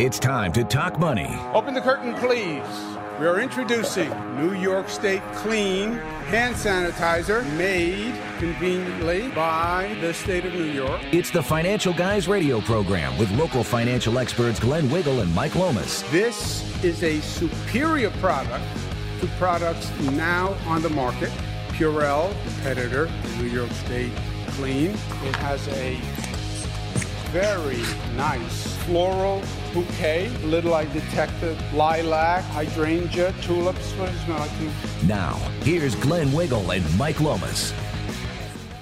It's time to talk money. Open the curtain, please. We are introducing New York State Clean hand sanitizer made conveniently by the state of New York. It's the Financial Guys radio program with local financial experts Glenn Wiggle and Mike Lomas. This is a superior product to products now on the market. Purell, competitor, New York State Clean. It has a very nice floral bouquet, little I detected lilac, hydrangea, tulips. What does it smell like to you? Now, here's Glenn Wiggle and Mike Lomas.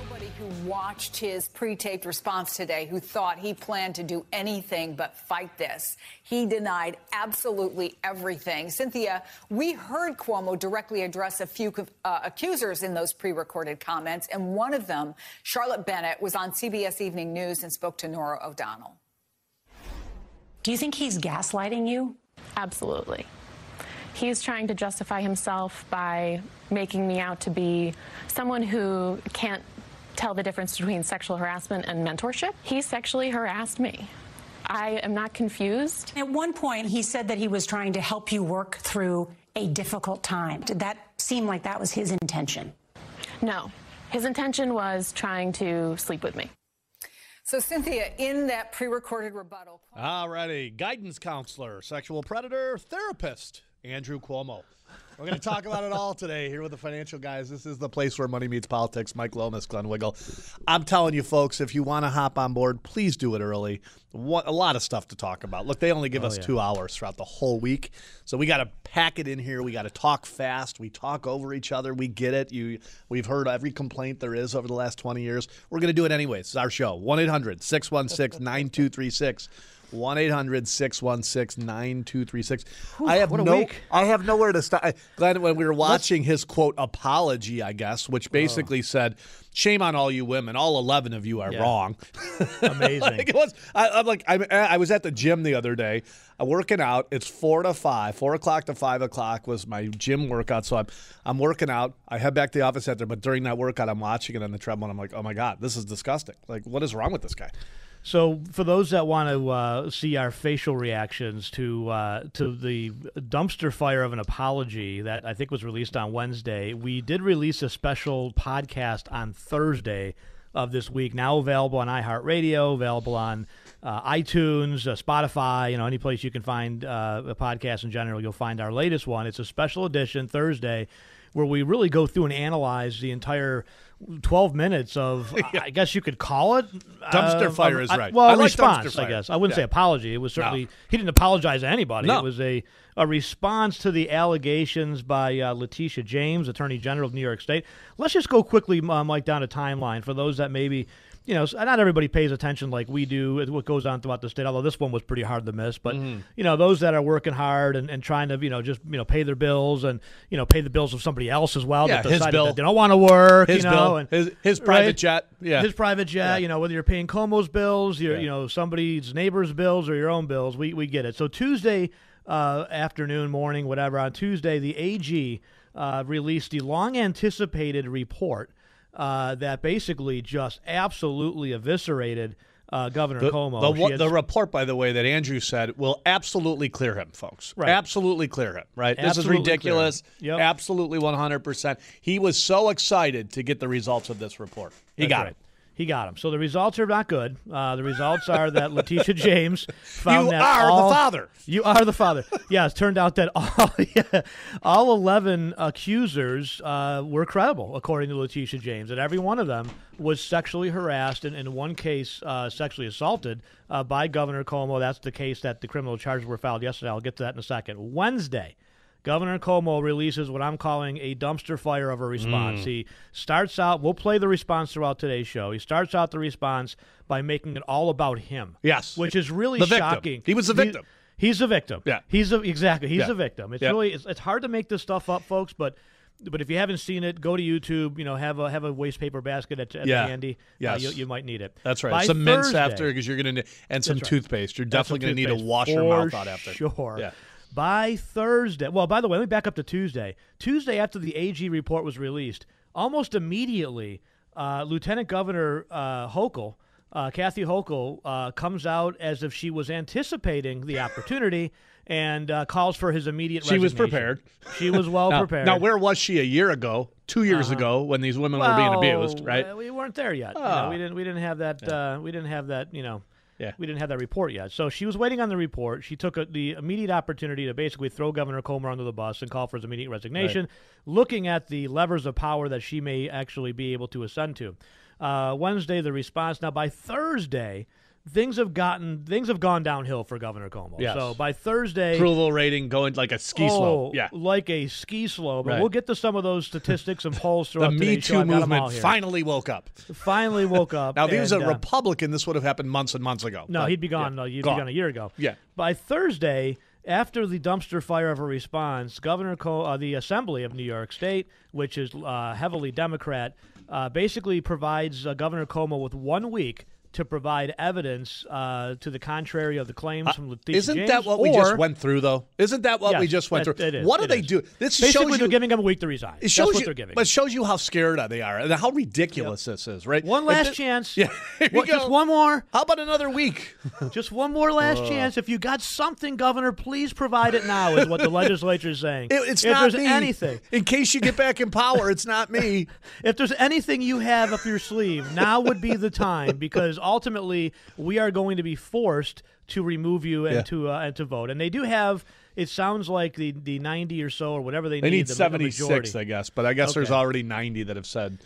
Nobody who watched his pre-taped response today who thought he planned to do anything but fight this. He denied absolutely everything. Cynthia, we heard Cuomo directly address a few uh, accusers in those pre-recorded comments, and one of them, Charlotte Bennett, was on CBS Evening News and spoke to Norah O'Donnell. Do you think he's gaslighting you? Absolutely. He's trying to justify himself by making me out to be someone who can't tell the difference between sexual harassment and mentorship. He sexually harassed me. I am not confused. At one point, he said that he was trying to help you work through a difficult time. Did that seem like that was his intention? No. His intention was trying to sleep with me. So, Cynthia, in that pre recorded rebuttal. Alrighty. Guidance counselor, sexual predator, therapist, Andrew Cuomo. We're going to talk about it all today here with the financial guys. This is the place where money meets politics. Mike Lomas, Glenn Wiggle. I'm telling you, folks, if you want to hop on board, please do it early. What, a lot of stuff to talk about. Look, they only give Oh, us yeah. two hours throughout the whole week, so we got to pack it in here. We got to talk fast. We talk over each other. We get it. You, we've heard every complaint there is over the last 20 years. We're going to do it anyways. It's our show. 1 800 616 9236. 1 800 616 9236. I have no week. I have nowhere to start. Glenn, when we were watching his quote apology, I guess, which basically said, "Shame on all you women. All eleven of you are Yeah. wrong." Amazing. like it was. I, I'm like, I'm, I was at the gym the other day, uh, working out. It's four to five, four o'clock to five o'clock was my gym workout. So I'm, I'm working out. I head back to the office after, but during that workout, I'm watching it on the treadmill. and I'm like, oh my god, this is disgusting. Like, what is wrong with this guy? So, for those that want to uh, see our facial reactions to uh, to the dumpster fire of an apology that I think was released on Wednesday, we did release a special podcast on Thursday of this week. Now available on iHeartRadio, available on uh, iTunes, uh, Spotify. You know, any place you can find uh, a podcast in general, you'll find our latest one. It's a special edition Thursday where we really go through and analyze the entire 12 minutes of, I guess you could call it. Dumpster uh, fire is I- right. Well, I like response, I guess. I wouldn't Yeah. say apology. It was certainly, No. he didn't apologize to anybody. No. It was a, a response to the allegations by uh, Letitia James, Attorney General of New York State. Let's just go quickly, uh, Mike, down a timeline for those that maybe, you know, not everybody pays attention like we do at what goes on throughout the state, although this one was pretty hard to miss. But, Mm-hmm. you know, those that are working hard and, and trying to, you know, just, you know, pay their bills and, you know, pay the bills of somebody else as well. Yeah, that his bill. that they don't want to work, His you know, bill. and His- his private right? jet. Yeah. His private jet, Yeah. you know, whether you're paying Cuomo's bills, your, Yeah. you know, somebody's neighbor's bills or your own bills, we, we get it. So Tuesday uh, afternoon, morning, whatever, on Tuesday, the AG uh, released the long anticipated report uh, that basically just absolutely eviscerated uh, Governor The, Cuomo. the, had- the report, by the way, that Andrew said will absolutely clear him, folks. Right. Absolutely clear him, right? this is Absolutely clear him. ridiculous. Yep. Absolutely 100%. He was so excited to get the results of this report. He That's got right. it. He got them. So the results are not good. Uh, the results are that Letitia James found You that are the father. You are the father. yeah, it turned out that all yeah, all eleven accusers uh, were credible, according to Letitia James, and every one of them was sexually harassed and in one case uh, sexually assaulted uh, by Governor Cuomo. That's the case that the criminal charges were filed yesterday. I'll get to that in a second. Wednesday. Governor Cuomo releases what I'm calling a dumpster fire of a response. Mm. He starts out, we'll play the response throughout today's show. He starts out the response by making it all about him. Yes. Which is really The victim. shocking. He was the victim. He's a victim. Yeah. He's a exactly. He's Yeah. a victim. It's Yeah. really it's, it's hard to make this stuff up, folks. But but if you haven't seen it, go to YouTube. You know, have a have a waste paper basket at, at Yeah. the handy. Yes. Uh, you, you might need it. That's right. By some mints after because you're going to and some right. toothpaste. You're definitely going to need to toothpaste, wash your mouth out after. Sure. Yeah. By Thursday. Well, by the way, let me back up to Tuesday. Tuesday, after the AG report was released, almost immediately, uh, Lieutenant Governor uh, Hochul, uh, Kathy Hochul, uh, comes out as if she was anticipating the opportunity and uh, calls for his immediate She was prepared. She was well now, prepared. Now, where was she a year ago, two years ago, when these women were being abused? Right? uh, we weren't there yet. You know, Oh. we didn't. We didn't have that. Uh, we didn't have that. You know. Yeah. We didn't have that report yet. So she was waiting on the report. She took a, the immediate opportunity to basically throw Governor Cuomo under the bus and call for his immediate resignation, looking at the levers of power that she may actually be able to ascend to. Uh, Wednesday, the response. Now, by Thursday, things have gotten things have gone downhill for Governor Cuomo. Yes. So by Thursday, Approval rating going like a ski oh, slope. Yeah. like a ski slope. And Right. we'll get to some of those statistics and polls throughout The Me. Too I've got 'em all movement finally woke up. finally woke up. Now, if he was a uh, Republican, this would have happened months and months ago. no, But, he'd be gone. yeah, No, he'd gone. be gone a year ago. Yeah. By Thursday, after the dumpster fire of a response, Governor Co- uh, the Assembly of New York State, which is uh, heavily Democrat, uh, basically provides uh, Governor Cuomo with one week to provide evidence uh, to the contrary of the claims from Letitia Uh, Isn't James, that what we just went through, though? Isn't that what we just went through? it is, what do they is. do? This Basically, shows they're you. giving him a week to resign. It That's shows what you, they're giving. but it shows you how scared they are and how ridiculous this is, right? One last thi- chance. Yeah, What- just one more. How about another week? Just one more last chance. If you got something, Governor, please provide it now. Is what the legislature is saying. It- it's if not there's me. anything, In case you get back in power, it's not me. if there's anything you have up your sleeve, now would be the time because ultimately we are going to be forced to remove you and Yeah. to uh, and to vote. And they do have. It sounds like the the 90 or so or whatever they, They need the, the 76. I guess, but I guess there's already 90 that have said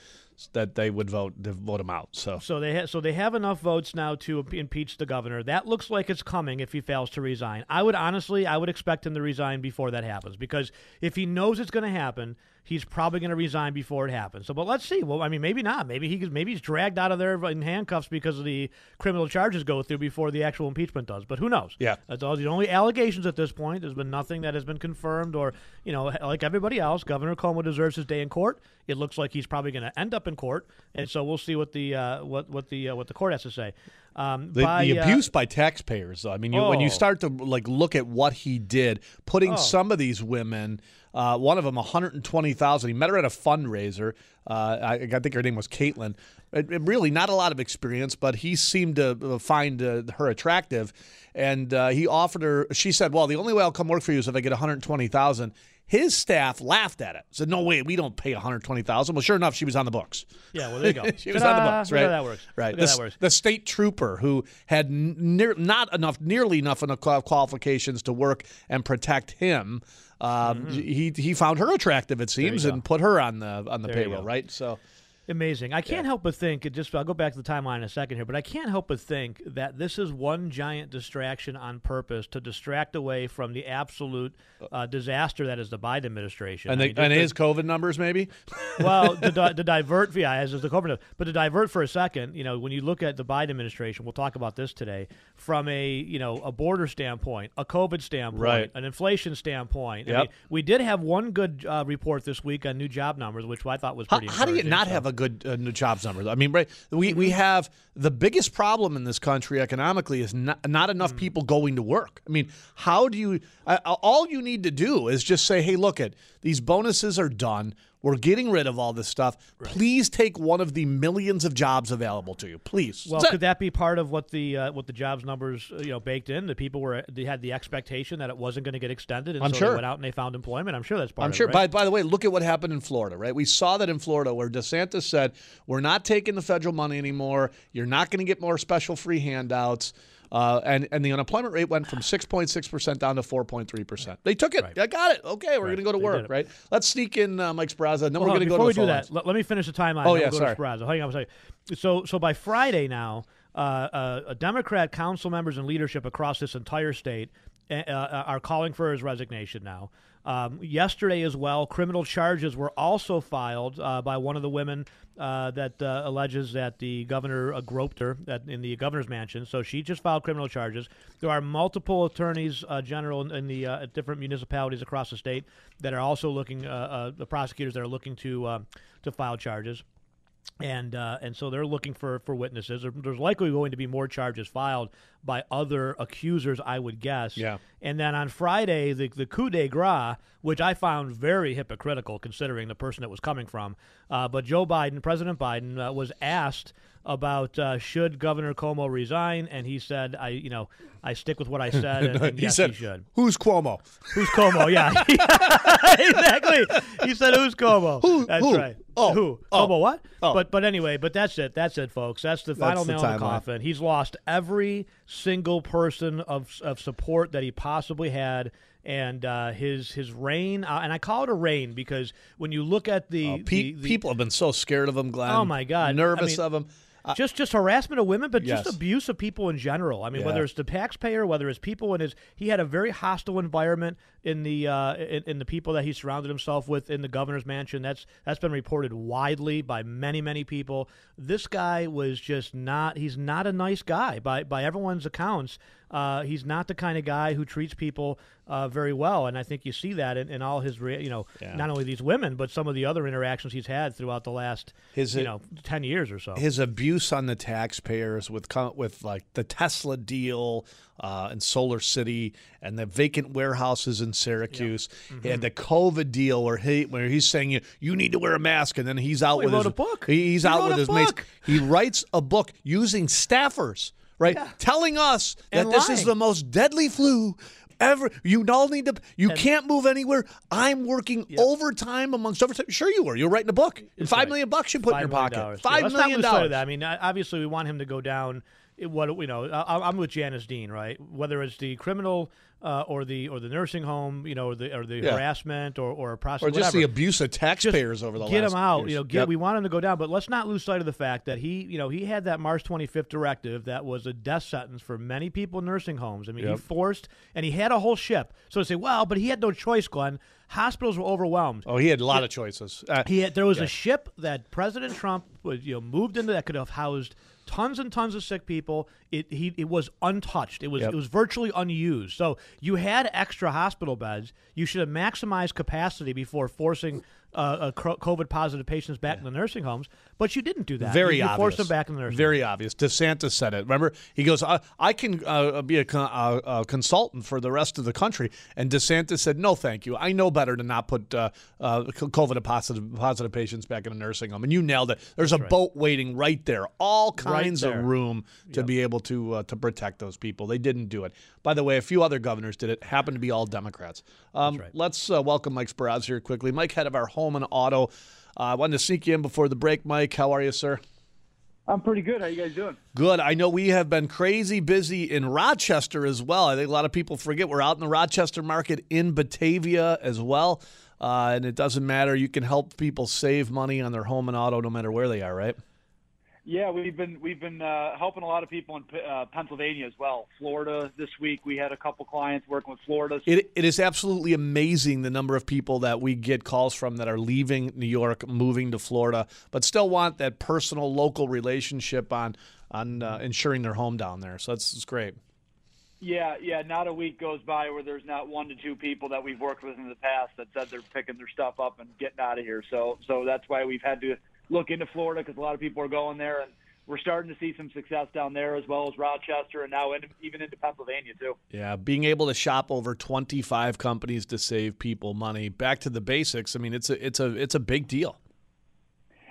that they would vote to vote him out. So So they ha- so they have enough votes now to impeach the governor. That looks like it's coming if he fails to resign. I would honestly, I would expect him to resign before that happens because if he knows it's going to happen, he's probably going to resign before it happens. So, but let's see. Well, I mean, maybe not. Maybe he maybe he's dragged out of there in handcuffs because of the criminal charges go through before the actual impeachment does. But who knows? Yeah. that's all the only allegations at this point. There's been nothing that has been confirmed, or you know, like everybody else, Governor Cuomo deserves his day in court. It looks like he's probably going to end up in court, and so we'll see what the uh, what what the uh, what the court has to say. Um, the, by, the uh, abuse by taxpayers, though. I mean, you, when you Oh. start to like look at what he did, putting Oh. some of these women, uh, one of them, one hundred twenty thousand. He met her at a fundraiser. Uh, I, I think her name was Caitlin. It, it really not a lot of experience, but he seemed to uh, find uh, her attractive, and uh, he offered her. She said, "Well, the only way I'll come work for you is if I get one hundred twenty thousand. His staff laughed at it. Said, "No way, we don't pay one hundred twenty thousand. Well, sure enough, she was on the books. Yeah, well, there you go. she was on the books, right? that works. Right. The, that works. the state trooper who had near, not enough, nearly enough enough qualifications to work and protect him. Um, He he found her attractive, it seems, Mm-hmm. and put her on the on the There payroll, right? So Amazing. I can't help but think. Just I'll go back to the timeline in a second here, but I can't help but think that this is one giant distraction on purpose to distract away from the absolute uh, disaster that is the Biden administration. and I mean, and just his COVID numbers, maybe. well, to, to divert, yeah, as is the COVID, numbers. but to divert for a second, you know, when you look at the Biden administration, we'll talk about this today from a you know a border standpoint, a COVID standpoint, Right. an inflation standpoint. I mean, we did have one good uh, report this week on new job numbers, which I thought was pretty. how do you not so. have a good uh, jobs number? I mean, right? We we have the biggest problem in this country economically is not, not enough people going to work. I mean, how do you? Uh, all you need to do is just say, "Hey, look at these bonuses are done. We're getting rid of all this stuff. Please take one of the millions of jobs available to you, please." Well, could that be part of what the uh, what the jobs numbers uh, you know baked in? The people were they had the expectation that it wasn't going to get extended, and I'm so sure. they went out and they found employment. I'm sure that's part. I'm of sure. It, right? By, by the way, look at what happened in Florida, right? We saw that in Florida where DeSantis said, we're not taking the federal money anymore. You're not going to get more special free handouts. Uh, and, and the unemployment rate went from 6.6% down to 4.3%. They took it. I got it. Okay, we're going to go to They work, right? Let's sneak in uh, Mike Spraza, and then Well, we're going to go before to we the do that, let, let me finish the timeline. Oh, yeah, we'll sorry. Hang on a second. So, so by Friday now, uh, uh, Democrat council members and leadership across this entire state uh, uh, are calling for his resignation now. Um, yesterday, as well, criminal charges were also filed uh, by one of the women uh, that uh, alleges that the governor uh, groped her at, in the governor's mansion. So she just filed criminal charges. There are multiple attorneys uh, general in, in the uh, different municipalities across the state that are also looking, the prosecutors that are looking to to file charges and uh, and so they're looking for for witnesses. There's likely going to be more charges filed by other accusers, I would guess. Yeah. And then on Friday, the the coup de grace, which I found very hypocritical considering the person it was coming from. Uh, but Joe Biden, President Biden, uh, was asked about uh, should Governor Cuomo resign, and he said, "I, you know, I stick with what I said." And, and he yes, said, he should. "Who's Cuomo? Who's Cuomo? Yeah, exactly. He said, "Who's Cuomo?" Who? That's who? right. Oh, who? oh, Cuomo? What? oh. But but anyway, but that's it. That's it, folks. That's the final the nail in the coffin. He's lost every single person of of support that he possibly had. And uh, his his reign, uh, and I call it a reign because when you look at the, Oh, pe- the- the- people have been so scared of him, Glenn. Oh, my God. I nervous mean, of him. Uh, just just harassment of women, but Yes. just abuse of people in general. I mean, Yeah. whether it's the taxpayer, whether it's people in his, he had a very hostile environment in the uh, in, in the people that he surrounded himself with in the governor's mansion. That's that's been reported widely by many many people. This guy was just not. He's not a nice guy by by everyone's accounts. Uh, he's not the kind of guy who treats people uh, very well, and I think you see that in, in all his, re- you know, Yeah. not only these women, but some of the other interactions he's had throughout the last, His- you know, ten years or so. his abuse on the taxpayers with with like the Tesla deal uh, in SolarCity and the vacant warehouses in Syracuse Mm-hmm. and the COVID deal where he where he's saying you you need to wear a mask and then he's out he with wrote his a book. he's He out with his mates. He writes a book using staffers, right? Telling us that And this is the most deadly flu ever. You all need to. You can't move anywhere. I'm working overtime amongst overtime. Sure, you were. You're writing a book. And five right. million bucks you put in your million pocket. dollars. Five yeah, let's million not lose sight of dollars. that. I mean, obviously, we want him to go down. It- What you know, I, I'm with Janice Dean, right? Whether it's the criminal uh, or the or the nursing home, you know, or the or the Yeah. harassment or or a or just the abuse of taxpayers over the get last him out. years. You know, get, Yep. we want him to go down, but let's not lose sight of the fact that he, you know, he had that March 25th directive that was a death sentence for many people in nursing homes. I mean, Yep. he forced, and he had a whole ship. So to say, well, but he had no choice, Glenn. Hospitals were overwhelmed. oh, he had a lot of choices. Uh, He had, there was Yeah. a ship that President Trump was you know moved into that could have housed tons and tons of sick people. It he it was untouched. It was Yep. it was virtually unused. So you had extra hospital beds. You should have maximized capacity before forcing uh, uh, COVID positive patients back in the nursing homes. But you didn't do that. very you, you obvious. forced them back in the nursing. Very obvious. DeSantis said it. Remember, he goes, "I, I can uh, be a, con- uh, a consultant for the rest of the country," and DeSantis said, "No, thank you. I know better to not put uh, uh, COVID positive positive patients back in a nursing home." And you nailed it. There's a boat waiting right there, All kinds there. of room to be able to uh, to protect those people. They didn't do it. By the way, a few other governors did it. Happened to be all Democrats. Um, Let's uh, welcome Mike Sparaz here quickly. Mike, head of our home and auto. I uh, wanted to sneak you in before the break, Mike. How are you, sir? I'm pretty good. How are you guys doing? Good. I know we have been crazy busy in Rochester as well. I think a lot of people forget we're out in the Rochester market in Batavia as well. Uh, and it doesn't matter. You can help people save money on their home and auto no matter where they are, right? Yeah, we've been we've been uh, helping a lot of people in uh, Pennsylvania as well. Florida this week we had a couple clients working with Florida. It, it is absolutely amazing the number of people that we get calls from that are leaving New York, moving to Florida, but still want that personal local relationship on on uh, insuring their home down there. So that's, that's great. Yeah, yeah. Not a week goes by where there's not one to two people that we've worked with in the past that said they're picking their stuff up and getting out of here. So so that's why we've had to look into Florida because a lot of people are going there and. We're starting to see some success down there as well as Rochester and now in, even into Pennsylvania too. Yeah, being able to shop over 25 companies to save people money. Back to the basics. I mean, it's a it's a it's a big deal.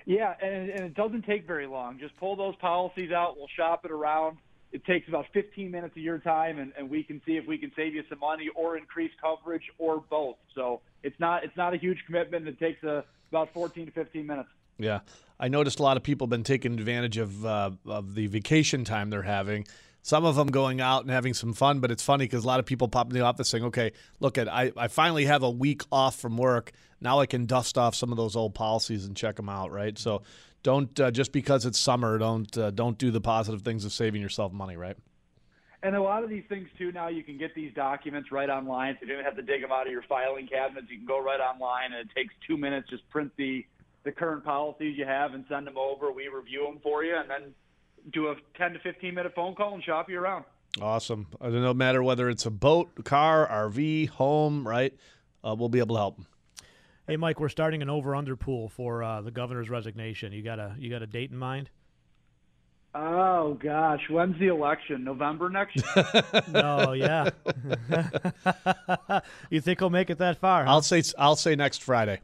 Yeah, and, and it doesn't take very long. Just pull those policies out. We'll shop it around. It takes about 15 minutes of your time, and, and we can see if we can save you some money or increase coverage or both. So it's not it's not a huge commitment. It takes uh about 14 to 15 minutes. Yeah, I noticed a lot of people have been taking advantage of uh, of the vacation time they're having. Some of them going out and having some fun, but it's funny because a lot of people pop in the office saying, "Okay, look at I, I finally have a week off from work. Now I can dust off some of those old policies and check them out." Right. So don't uh, just because it's summer, don't uh, don't do the positive things of saving yourself money. Right. And a lot of these things too. Now you can get these documents right online. So you don't have to dig them out of your filing cabinets. You can go right online, and it takes two minutes. Just print the the current policies you have and send them over. We review them for you, and then do a 10 to 15 minute phone call and shop you around. Awesome. Uh, No matter whether it's a boat, car, RV, home, right? Uh, we'll be able to help them. Hey, Mike, we're starting an over/under pool for uh, the governor's resignation. You got a you got a date in mind? Oh gosh, when's the election? November next year? no, yeah. you think he'll make it that far? Huh? I'll say I'll say next Friday.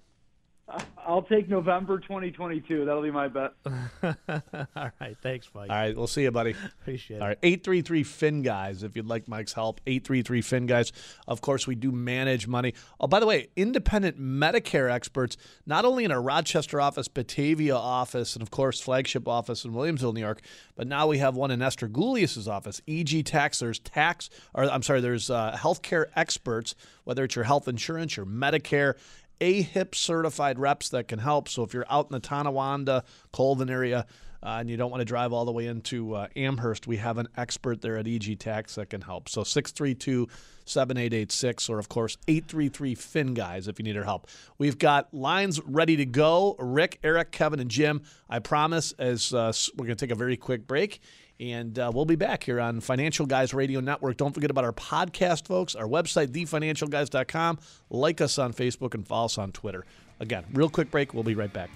I'll take November 2022. That'll be my bet. All right, thanks, Mike. All right, we'll see you, buddy. Appreciate All it. All right. 833 Fin Guys, if you'd like Mike's help. 833 Fin Guys. Of course, we do manage money. Oh, by the way, independent Medicare experts, not only in our Rochester office, Batavia office, and of course, flagship office in Williamsville, New York, but now we have one in Esther Gulius's office, EG Tax. There's tax, or I'm sorry, there's uh, healthcare experts, whether it's your health insurance, your Medicare, AHIP certified reps that can help. So if you're out in the Tonawanda, Colvin area, uh, and you don't want to drive all the way into uh, Amherst, we have an expert there at EG Tax that can help. So 632 7886, or of course 833 Fin Guys if you need our help. We've got lines ready to go. Rick, Eric, Kevin, and Jim. I promise, as uh, we're going to take a very quick break. And uh, we'll be back here on Financial Guys Radio Network. Don't forget about our podcast, folks. Our website, thefinancialguys.com. Like us on Facebook and follow us on Twitter. Again, real quick break. We'll be right back.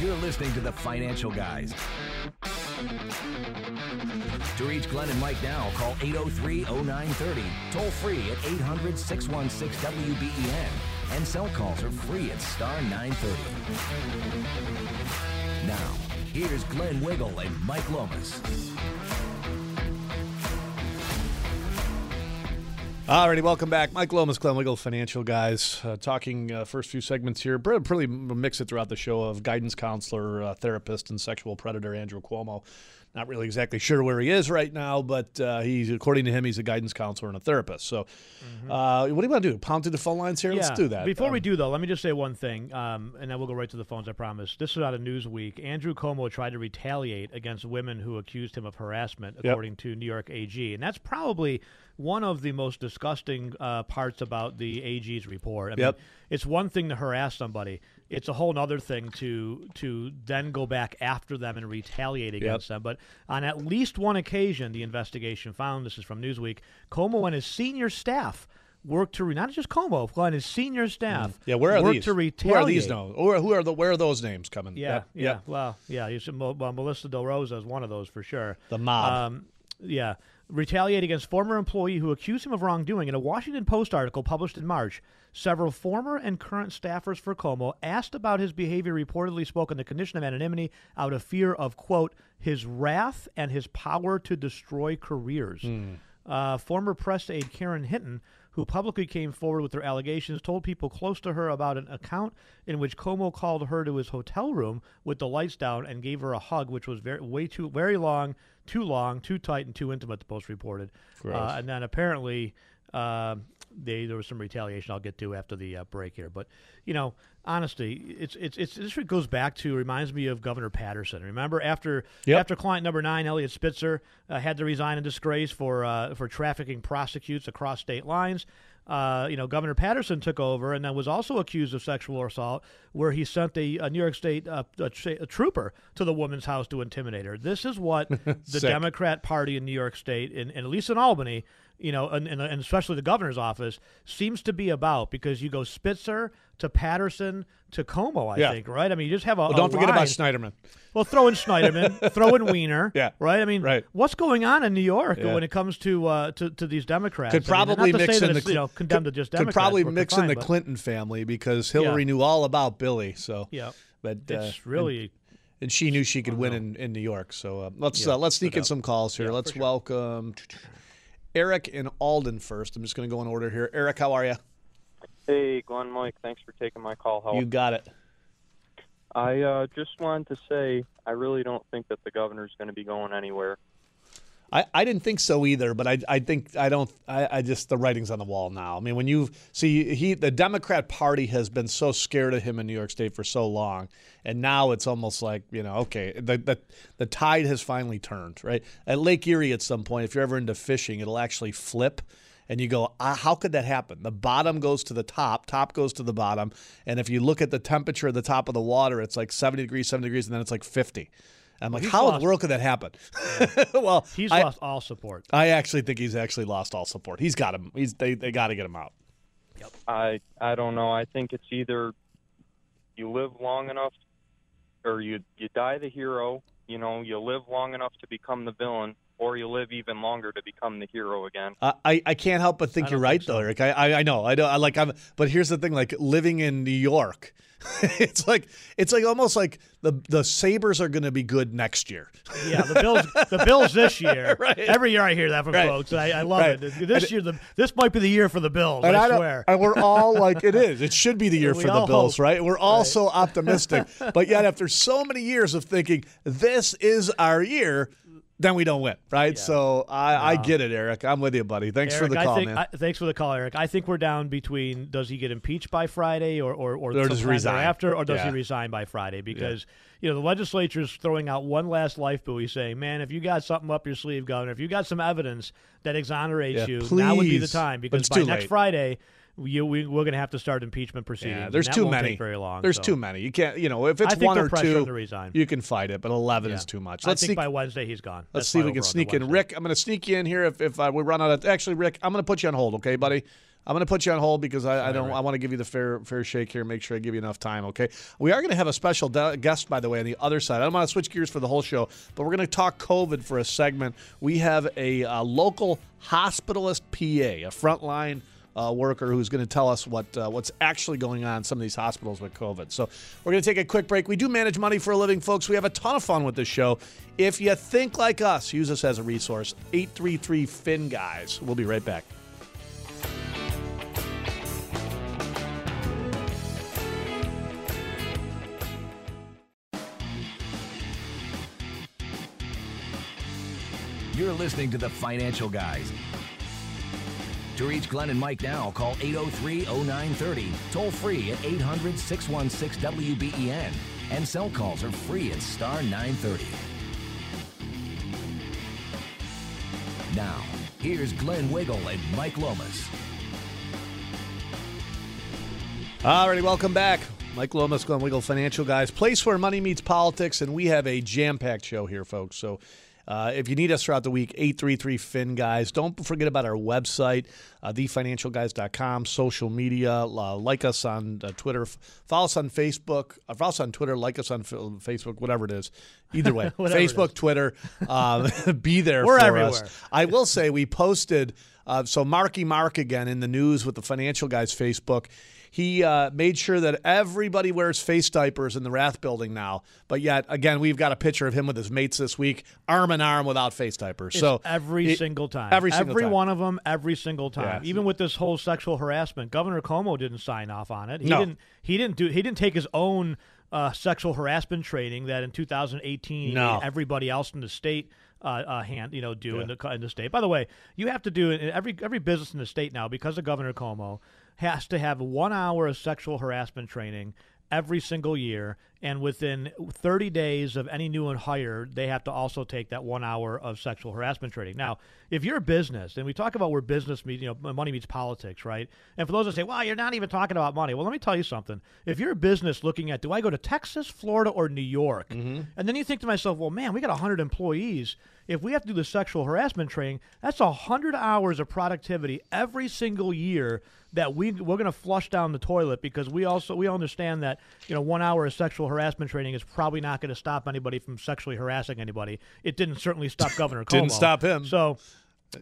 You're listening to the Financial Guys. To reach Glenn and Mike now, call 803 0930. Toll free at 800 616 WBEN. And cell calls are free at star 930. Now, here's Glenn Wiggle and Mike Lomas. Alrighty, welcome back. Mike Lomas, Glenn Wiggle, Financial Guys. Uh, talking uh, first few segments here. Pretty, mix it throughout the show of guidance counselor, uh, therapist, and sexual predator Andrew Cuomo. Not really exactly sure where he is right now, but uh, he's according to him, he's a guidance counselor and a therapist. So, uh, what do you want to do? Pound through the phone lines here? Let's do that. Before we Um, do, though, let me just say one thing, um, and then we'll go right to the phones, I promise. This is out of Newsweek. Andrew Cuomo tried to retaliate against women who accused him of harassment, Yep. according to New York AG. And that's probably one of the most disgusting uh, parts about the AG's report. I mean, it's one thing to harass somebody. It's a whole other thing to to then go back after them and retaliate against them. But on at least one occasion, the investigation found this is from Newsweek. Cuomo and his senior staff worked to re- not just Cuomo, but his senior staff. Mm. Yeah, where are these? to retaliate. are these now? Who are, who are the where are those names coming? Yeah, yeah. yeah. Well, yeah. You should, well, Melissa DeRosa is one of those for sure. The mob. Um, yeah. Retaliate against former employee who accused him of wrongdoing. In a Washington Post article published in March, several former and current staffers for Cuomo asked about his behavior reportedly spoke on the condition of anonymity out of fear of, quote, his wrath and his power to destroy careers. Uh, former press aide Karen Hinton, who publicly came forward with her allegations, told people close to her about an account in which Cuomo called her to his hotel room with the lights down and gave her a hug, which was very way too very long, too long, too tight, and too intimate. The Post reported, uh, and then apparently. Uh, they, there was some retaliation I'll get to after the uh, break here, but you know, honestly, it's it's it's this goes back to reminds me of Governor Paterson. Remember after Yep. after client number nine, Eliot Spitzer, uh, had to resign in disgrace for uh, for trafficking prostitutes across state lines. Uh, you know, Governor Paterson took over and then was also accused of sexual assault, where he sent a, a New York State uh, a, a trooper to the woman's house to intimidate her. This is what the Democrat Party in New York State, and, and at least in Albany, you know, and, and, and especially the governor's office, seems to be about because you go Spitzer to Paterson to Cuomo, I Yeah. think, right? I mean, you just have a. Well, don't forget about line. Schneiderman. Well, throw in Schneiderman, throw in Weiner, Yeah. right? I mean, Right. what's going on in New York Yeah. when it comes to uh, to, to these Democrats? Could I mean, probably not to mix in the you know condemned to just could probably mix in the but- Clinton family because Hillary Yeah. knew all about Billy. So Yeah, but uh, it's really and, and she knew she could win in, in New York. So uh, let's uh, let's sneak in some calls here. Let's sure. Eric in Alden first. I'm just going to go in order here. Eric, how are you? Hey, Glenn, Mike, thanks for taking my call. How You got it. I uh, just wanted to say I really don't think that the governor's going to be going anywhere. I, I didn't think so either, but I I think I don't I, I just the writing's on the wall now. I mean, when you see he the Democrat Party has been so scared of him in New York State for so long, and now it's almost like you know okay the the, the tide has finally turned right at Lake Erie at some point. If you're ever into fishing, it'll actually flip. And you go, ah, how could that happen? The bottom goes to the top, top goes to the bottom. And if you look at the temperature at the top of the water, it's like 70 degrees, 70 degrees, and then it's like 50. I'm like, He's how in the world could that happen? well, He's I, lost all support. I actually think he's actually lost all support. He's got him. He's they, they got to get him out. Yep. I I don't know. I think it's either you live long enough, or you you die the hero. You know, you live long enough to become the villain, or you live even longer to become the hero again. I I can't help but think you're don't right think so. though, Eric. I, I I know I know I like I'm. But here's the thing: like living in New York, it's like it's like almost like the the Sabres are going to be good next year. Yeah, the Bills. the Bills this year. Right. Every year I hear that from Right. folks. I, I love Right. it. This year, the this might be the year for the Bills. And I don't- swear. and we're all like, it is. It should be the year We for the Bills, hope. right? We're all so optimistic. but yet, after so many years of thinking, this is our year, then we don't win, right? So I, I get it, Eric. I'm with you, buddy. Thanks Eric, for the I call, think, man. I, thanks for the call, Eric. I think we're down between does he get impeached by Friday or or, or, Or sometime resign. thereafter, or does he resign by Friday? Because you know the legislature's throwing out one last life buoy, saying, "Man, if you got something up your sleeve, Governor, if you got some evidence that exonerates Yeah, you, now would be the time." Because by next. Friday, you, we, we're going to have to start impeachment proceedings. yeah, there's too many. Very long. There's so. too many. You can't, you know, if it's I one or two, you can fight it, but 11 Yeah. is too much. Let's think sneak, by Wednesday he's gone. let's That's see if we can sneak in. Rick, I'm going to sneak you in here if, if uh, we run out of. Actually, Rick, I'm going to put you on hold, okay, buddy? I'm going to put you on hold because I, I don't. I want to give you the fair fair shake here. And make sure I give you enough time. Okay. We are going to have a special de- guest, by the way, on the other side. I don't want to switch gears for the whole show, but we're going to talk COVID for a segment. We have a uh, local hospitalist PA, a frontline uh, worker who's going to tell us what uh, what's actually going on in some of these hospitals with COVID. So we're going to take a quick break. We do manage money for a living, folks. We have a ton of fun with this show. If you think like us, use us as a resource. 833 Fin Guys. We'll be right back. You're listening to the Financial Guys. To reach Glenn and Mike now, call 803 0930, toll free at 800 616 WBEN, and cell calls are free at star 930. Now, here's Glenn Wiggle and Mike Lomas. Alrighty, welcome back. Mike Lomas, Glenn Wiggle, Financial Guys, place where money meets politics, and we have a jam-packed show here, folks. So uh, if you need us throughout the week, 833-FIN Guys. Don't forget about our website, uh, thefinancialguys.com, social media. Uh, like us on uh, Twitter. Follow us on Facebook. Uh, follow us on Twitter. Like us on Facebook, whatever it is. Either way, Facebook, Twitter. Um, be there We're for everywhere. us. I will say we posted uh, so Marky Mark again in the news with the Financial Guys Facebook. He uh, made sure that everybody wears face diapers in the Rath building now. But yet again, we've got a picture of him with his mates this week, arm in arm without face diapers. It's so every it- single time, every single time. one of them, every single time. Yeah. Even with this whole sexual harassment, Governor Cuomo didn't sign off on it. He No. didn't. He didn't do. He didn't take his own uh, sexual harassment training that in 2018 No. everybody else in the state. Uh, uh, hand you know do in the in the state. By the way, you have to do. Every every business in the state now because of Governor Cuomo has to have one hour of sexual harassment training every single year, and within 30 days of any new one hired, they have to also take that one hour of sexual harassment training. Now, if you're a business, and we talk about where business meets, you know, money meets politics, right? And for those that say, well, you're not even talking about money. Well, let me tell you something. If you're a business looking at, do I go to Texas, Florida, or New York? Mm-hmm. And then you think to myself, well, man, we got 100 employees. If we have to do the sexual harassment training, that's 100 hours of productivity every single year that we we're going to flush down the toilet because we also we understand that you know one hour of sexual harassment training is probably not going to stop anybody from sexually harassing anybody. It didn't certainly stop Governor Cuomo. Didn't stop him. So.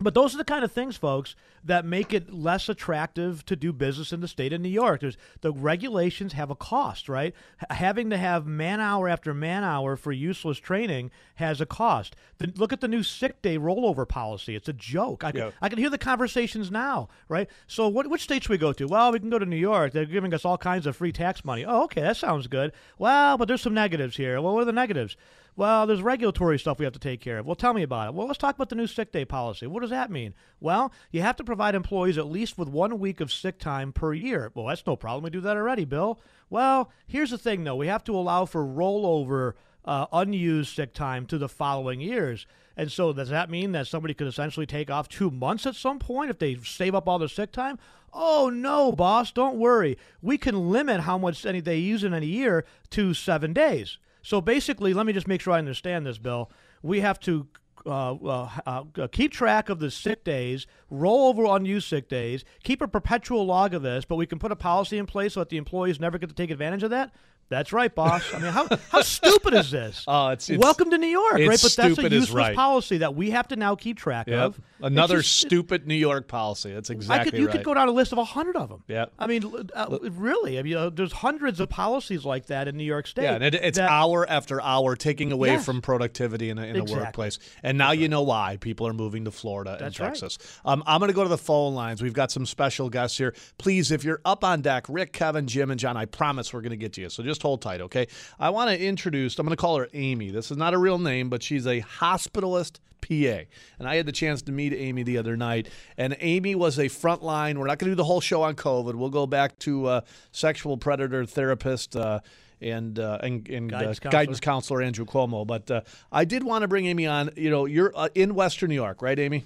But those are the kind of things, folks, that make it less attractive to do business in the state of New York. There's the regulations have a cost, right? H- having to have man hour after man hour for useless training has a cost. The, look at the new sick day rollover policy. It's a joke. I can, Yeah. I can hear the conversations now, right? So, what which state should we go to? Well, we can go to New York. They're giving us all kinds of free tax money. Oh, okay, that sounds good. Well, but there's some negatives here. Well, what are the negatives? Well, there's regulatory stuff we have to take care of. Well, tell me about it. Well, let's talk about the new sick day policy. What does that mean? Well, you have to provide employees at least with one week of sick time per year. Well, that's no problem. We do that already, Bill. Well, here's the thing, though. We have to allow for rollover uh, unused sick time to the following years. And so, does that mean that somebody could essentially take off two months at some point if they save up all their sick time? Oh no, boss, don't worry. We can limit how much any they use in a year to seven days. So basically, let me just make sure I understand this, Bill. We have to uh, uh, uh, keep track of the sick days, roll over unused sick days, keep a perpetual log of this, but we can put a policy in place so that the employees never get to take advantage of that. That's right, boss. I mean, how how stupid is this? Oh, it's, it's welcome to New York, right? But that's a useless right. policy that we have to now keep track Yep. of. Another just- stupid New York policy. That's exactly I could, you right. could go down a list of a hundred of them. Yep. I mean, uh, really, I mean, uh, there's hundreds of policies like that in New York State. Yeah, and it, it's that- hour after hour taking away Yes. from productivity in a, in a Exactly. workplace. And now you know why people are moving to Florida and That's right. Texas. Um, I'm going to go to the phone lines. We've got some special guests here. Please, if you're up on deck, Rick, Kevin, Jim, and John, I promise we're going to get to you. So just hold tight, okay? I want to introduce, I'm going to call her Amy. This is not a real name, but she's a hospitalist PA. And I had the chance to meet Amy the other night. And Amy was a frontline. We're not going to do the whole show on COVID. We'll go back to uh, sexual predator therapist. Uh, and uh, and, and Guidance uh, counselor. guidance counselor Andrew Cuomo, but uh, I did want to bring Amy on. You know, you're uh, in Western New York, right, Amy?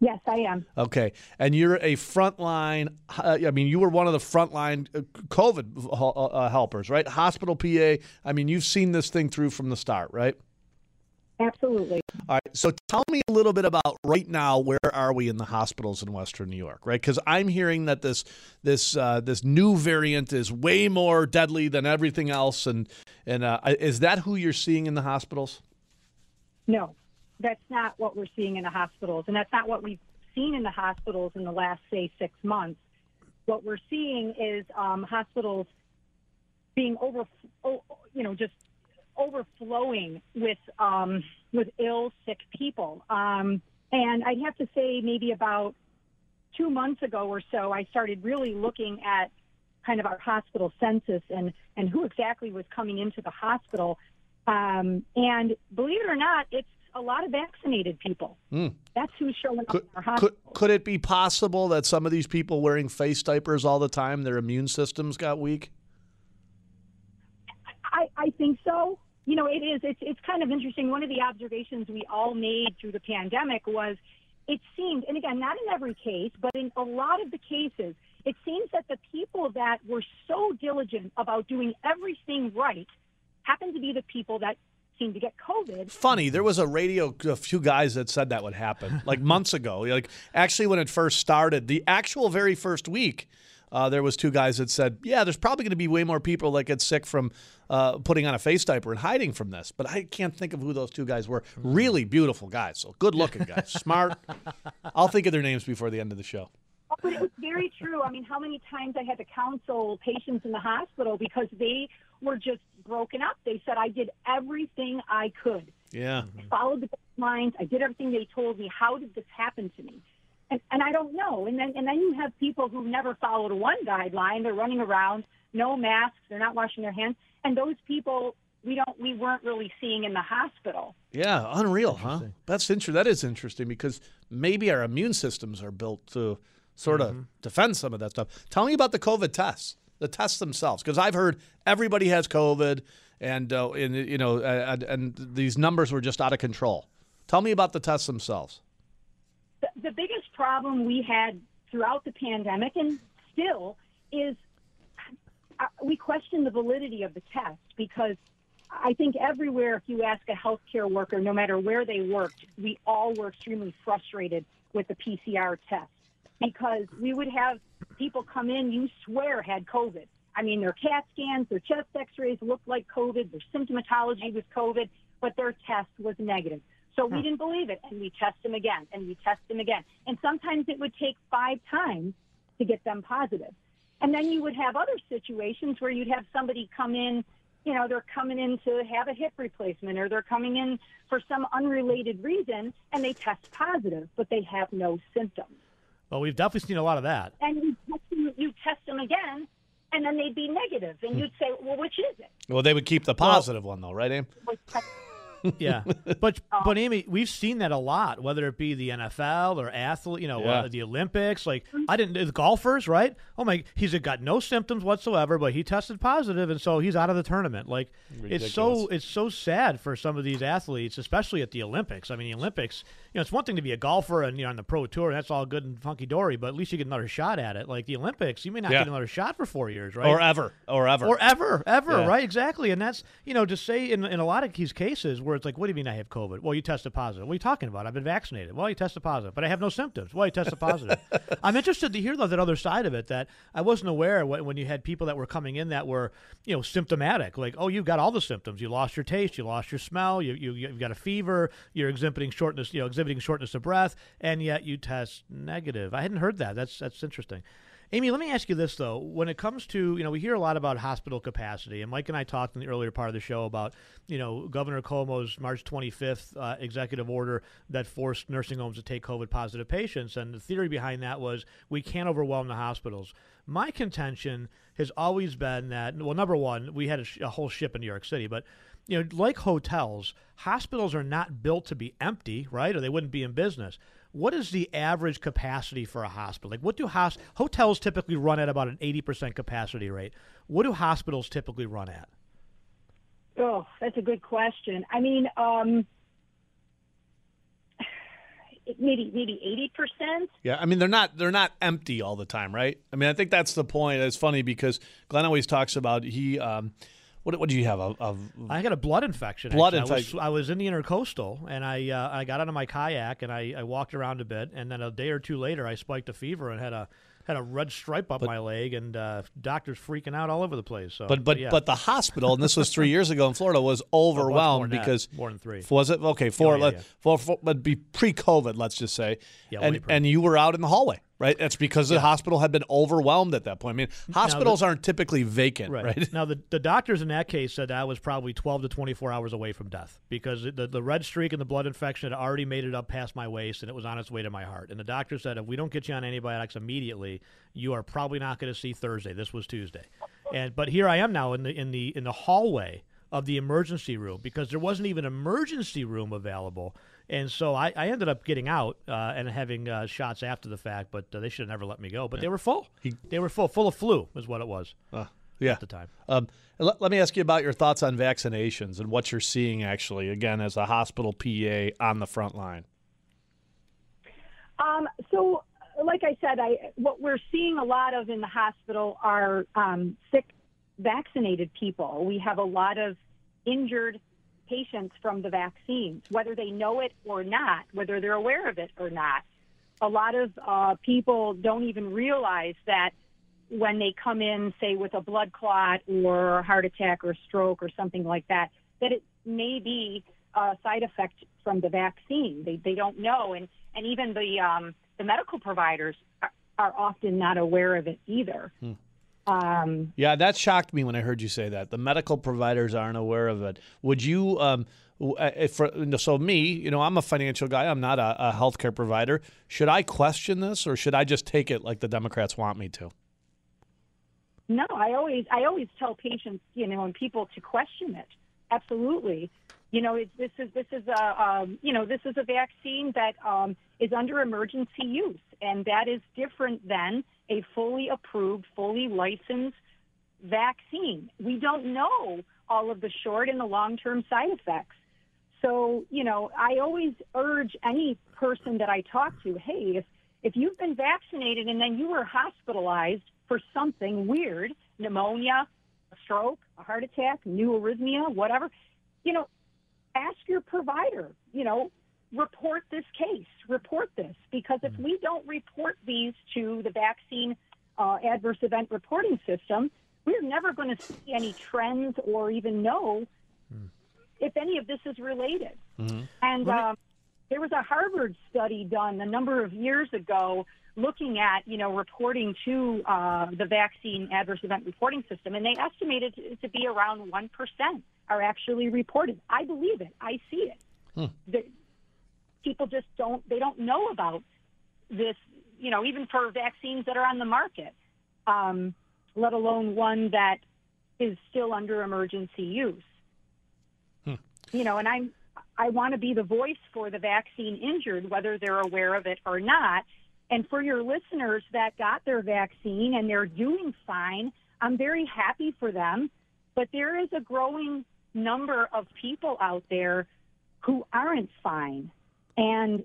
Yes, I am. Okay, and you're a frontline. Uh, I mean, you were one of the frontline uh, COVID uh, uh, helpers, right? Hospital PA. I mean, you've seen this thing through from the start, right? Absolutely. All right. So tell me a little bit about right now. Where are we in the hospitals in Western New York? Right, because I'm hearing that this this uh, this new variant is way more deadly than everything else, and and uh, is that who you're seeing in the hospitals? No, that's not what we're seeing in the hospitals, and that's not what we've seen in the hospitals in the last, say, six months. What we're seeing is um, hospitals being over, oh, you know, just overflowing with um, with ill, sick people. Um, and I'd have to say, maybe about two months ago or so, I started really looking at kind of our hospital census and and who exactly was coming into the hospital. Um, and believe it or not, it's a lot of vaccinated people. Hmm. That's who's showing up Could, in our hospital. could could it be possible that some of these people wearing face diapers all the time, their immune systems got weak? I, I think so. You know, it is. It's it's kind of interesting. One of the observations we all made through the pandemic was it seemed, and again, not in every case, but in a lot of the cases, it seems that the people that were so diligent about doing everything right happen to be the people that to get COVID. Funny, there was a radio, a few guys that said that would happen, like months ago. Like actually, when it first started, the actual very first week, uh, there was two guys that said, "Yeah, there's probably going to be way more people that get sick from uh, putting on a face diaper and hiding from this." But I can't think of who those two guys were. Really beautiful guys, so good looking guys, smart. I'll think of their names before the end of the show. Oh, But it was very true. I mean, how many times I had to counsel patients in the hospital because they were just broken up. They said, I did everything I could. Yeah. I followed the guidelines. I did everything they told me. How did this happen to me? And, and I don't know. And then, and then you have people who never followed one guideline. They're running around, no masks. They're not washing their hands. And those people, we don't, we weren't really seeing in the hospital. Yeah, unreal, huh? That's interesting. That is interesting because maybe our immune systems are built to sort of mm-hmm. defend some of that stuff. Tell me about the COVID tests, the tests themselves, because I've heard everybody has COVID, and uh, you know, and, and these numbers were just out of control. Tell me about the tests themselves. the, the biggest problem we had throughout the pandemic and still is uh, we question the validity of the test because I think everywhere, if you ask a healthcare worker, no matter where they worked, we all were extremely frustrated with the PCR test because we would have people come in you swear had COVID. I mean, their CAT scans, their chest X-rays looked like COVID, their symptomatology was COVID, but their test was negative. So we hmm. didn't believe it, and we test them again, and we test them again, and sometimes it would take five times to get them positive. And then you would have other situations where you'd have somebody come in, you know, they're coming in to have a hip replacement or they're coming in for some unrelated reason and they test positive, but they have no symptoms. Well, we've definitely seen a lot of that. And you test them, you test them again, and and then they'd be negative, and you'd say, well, which is it? Well, they would keep the positive one though, right, Aim? yeah, but but Amy, we've seen that a lot. Whether it be the NFL or athlete, you know, Yeah. uh, the Olympics. Like I didn't the golfers, right? Oh my, he's got no symptoms whatsoever, but he tested positive, and so he's out of the tournament. Like it's so it's so sad for some of these athletes, especially at the Olympics. I mean, the Olympics. You know, it's one thing to be a golfer and you know on the pro tour, that's all good and funky dory, but at least you get another shot at it. Like the Olympics, you may not Yeah. get another shot for four years, right? Or ever, or ever, or ever, ever, Yeah. right? Exactly, and that's you know to say in in a lot of these cases where it's like, what do you mean I have COVID? Well, you tested positive. What are you talking about? I've been vaccinated. Well, you tested positive, but I have no symptoms. Well, you tested positive. I'm interested to hear though that other side of it that I wasn't aware when, when you had people that were coming in that were you know symptomatic, like oh you've got all the symptoms. You lost your taste, you lost your smell, you you you've got a fever, you're exhibiting shortness, you know exhibiting shortness of breath, and yet you test negative. I hadn't heard that. That's that's interesting. Amy, let me ask you this though. When it comes to, you know, we hear a lot about hospital capacity, and Mike and I talked in the earlier part of the show about, you know, Governor Cuomo's March 25th uh, executive order that forced nursing homes to take COVID positive patients. And the theory behind that was we can't overwhelm the hospitals. My contention has always been that, well, number one, we had a, sh- a whole ship in New York City, but you know, like hotels, hospitals are not built to be empty, right? Or they wouldn't be in business. What is the average capacity for a hospital? Like, what do hos- hotels typically run at about an 80% capacity rate? What do hospitals typically run at? Oh, that's a good question. I mean, um, maybe maybe eighty percent. Yeah, I mean they're not they're not empty all the time, right? I mean I think that's the point. It's funny because Glenn always talks about he um, what what do you have a, a I got a blood infection. Blood actually. I was- infection. I was, in the intercoastal, and I uh, I got out of my kayak and I, I walked around a bit, and then a day or two later, I spiked a fever and had a had a red stripe up my leg, and uh, doctors freaking out all over the place. So, but but yeah. but the hospital and this was three years ago in Florida was more overwhelmed than that. because More than three. was it okay four Oh, yeah, let- yeah. four- four- but be pre COVID let's just say Yeah, and and you were out in the hallway right that's because the hospital had been overwhelmed at that point I mean hospitals aren't typically vacant right, now, the, the doctors in that case said that I was probably 12 to 24 hours away from death because the, the red streak and the blood infection had already made it up past my waist and it was on its way to my heart. And the doctor said if we don't get you on antibiotics immediately, you are probably not going to see Thursday. This was Tuesday, and but here I am now in the in the in the hallway of the emergency room because there wasn't even an emergency room available. And so I, I ended up getting out uh, and having uh, shots after the fact, but uh, they should have never let me go. But they were full. they were full, full of flu, is what it was. Uh, yeah. At the time. Um, let, let me ask you about your thoughts on vaccinations and what you're seeing actually again as a hospital PA on the front line. Um, so, like I said, I what we're seeing a lot of in the hospital are um, sick, vaccinated people. We have a lot of injured patients from the vaccines, whether they know it or not, whether they're aware of it or not. A lot of uh, people don't even realize that when they come in, say with a blood clot or a heart attack or stroke or something like that, that it may be a side effect from the vaccine. They they don't know, and and even the um, the medical providers are, are often not aware of it either. Um, Yeah, that shocked me when I heard you say that. The medical providers aren't aware of it. Would you, um, uh, if for, so me, you know, I'm a financial guy. I'm not a, a healthcare provider. Should I question this, or should I just take it like the Democrats want me to? No, I always I always tell patients, you know, and people to question it. Absolutely, you know, it's, this is this is a um, you know this is a vaccine that um, is under emergency use, and that is different than a fully approved, fully licensed vaccine. We don't know all of the short and the long term side effects. So, you know, I always urge any person that I talk to, hey, if if you've been vaccinated and then you were hospitalized for something weird, pneumonia, a stroke, a heart attack, new arrhythmia, whatever, you know, ask your provider, you know, report this case, report this, because if we don't report these to the vaccine uh, adverse event reporting system, we're never going to see any trends or even know if any of this is related. And um, there was a Harvard study done a number of years ago looking at, you know, reporting to uh, the vaccine adverse event reporting system, and they estimated it to be around 1% are actually reported. I believe it. I see it. The, people just don't, they don't know about this, you know, even for vaccines that are on the market. Um, let alone one that is still under emergency use. Hmm. You know, and I'm I want to be the voice for the vaccine injured, whether they're aware of it or not. And for your listeners that got their vaccine and they're doing fine, I'm very happy for them. But there is a growing number of people out there who aren't fine. And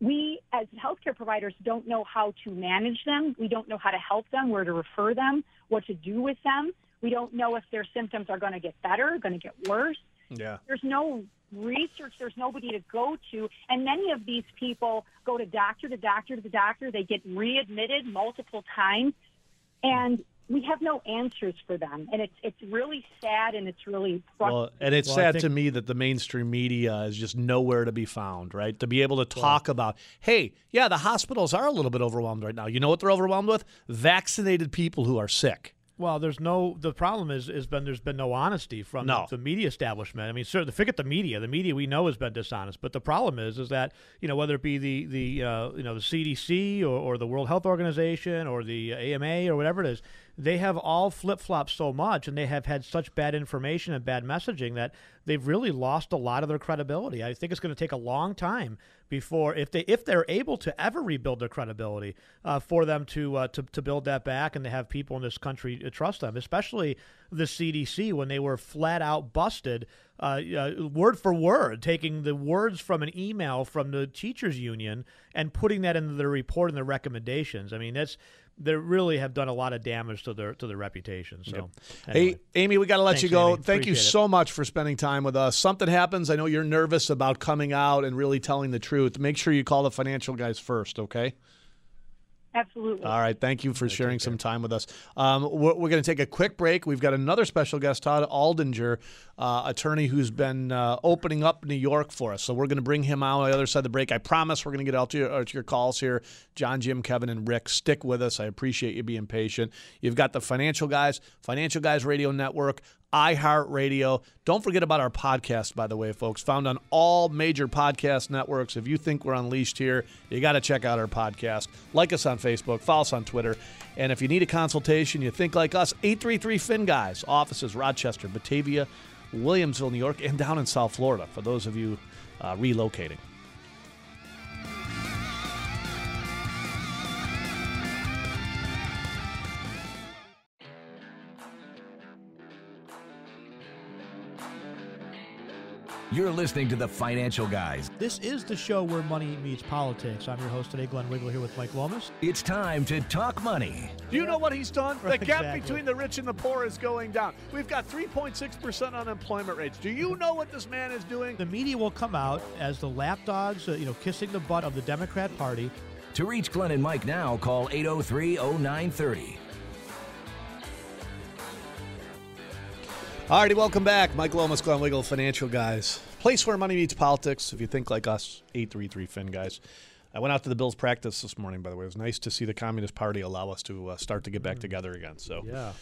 we, as healthcare providers, don't know how to manage them. We don't know how to help them, where to refer them, what to do with them. We don't know if their symptoms are going to get better, going to get worse. Yeah. There's no research. There's nobody to go to. And many of these people go to doctor to doctor to the doctor. They get readmitted multiple times. And we have no answers for them. And it's, it's really sad and it's really frustrating. Well, and it's Well, sad think- to me that the mainstream media is just nowhere to be found, right? To be able to talk about, hey, yeah, the hospitals are a little bit overwhelmed right now. You know what they're overwhelmed with? Vaccinated people who are sick. Well, there's no. The problem is, is been there's been no honesty from No. the, the media establishment. I mean, sir, the forget the media. The media we know has been dishonest. But the problem is, is that you know whether it be the the uh, you know the CDC or, or the World Health Organization or the AMA or whatever it is, they have all flip flopped so much, and they have had such bad information and bad messaging that they've really lost a lot of their credibility. I think it's going to take a long time before if they if they're able to ever rebuild their credibility uh, for them to, uh, to to build that back and to have people in this country uh, trust them, especially the CDC when they were flat out busted uh, uh, word for word, taking the words from an email from the teachers union and putting that into their report and their recommendations. I mean, that's they really have done a lot of damage to their to their reputation. So, anyway. Hey, Amy, we got to let Thanks, you go. Amy. Thank you Appreciate it. so much for spending time with us. Something happens. I know you're nervous about coming out and really telling the truth. Make sure you call the financial guys first, okay? Absolutely. All right. Thank you for sharing some time with us. Um, we're we're going to take a quick break. We've got another special guest, Todd Aldinger, uh, attorney who's been uh, opening up New York for us. So we're going to bring him out on the other side of the break. I promise we're going to get out to your, to your calls here. John, Jim, Kevin, and Rick, stick with us. I appreciate you being patient. You've got the Financial Guys, Financial Guys Radio Network, iHeartRadio. Don't forget about our podcast, by the way, folks. Found on all major podcast networks. If you think we're unleashed here, you got to check out our podcast. Like us on Facebook, follow us on Twitter. And if you need a consultation, you think like us, 833 Fin Guys, offices Rochester, Batavia, Williamsville, New York, and down in South Florida for those of you uh, relocating. You're listening to the Financial Guys. This is the show where money meets politics. I'm your host today, Glenn Wiggle, here with Mike Lomas. It's time to talk money. Do you know what he's done? Right, the gap exactly. between the rich and the poor is going down. We've got 3.6% unemployment rates. Do you know what this man is doing? The media will come out as the lapdogs, uh, you know, kissing the butt of the Democrat Party. To reach Glenn and Mike now, call 803 0930. All righty, welcome back. Mike Lomas, Glenn Wiggle, Financial Guys. Place where money meets politics. If you think like us, 833 Fin Guys. I went out to the Bills practice this morning, by the way. It was nice to see the Communist Party allow us to uh, start to get back together again. So, Yeah.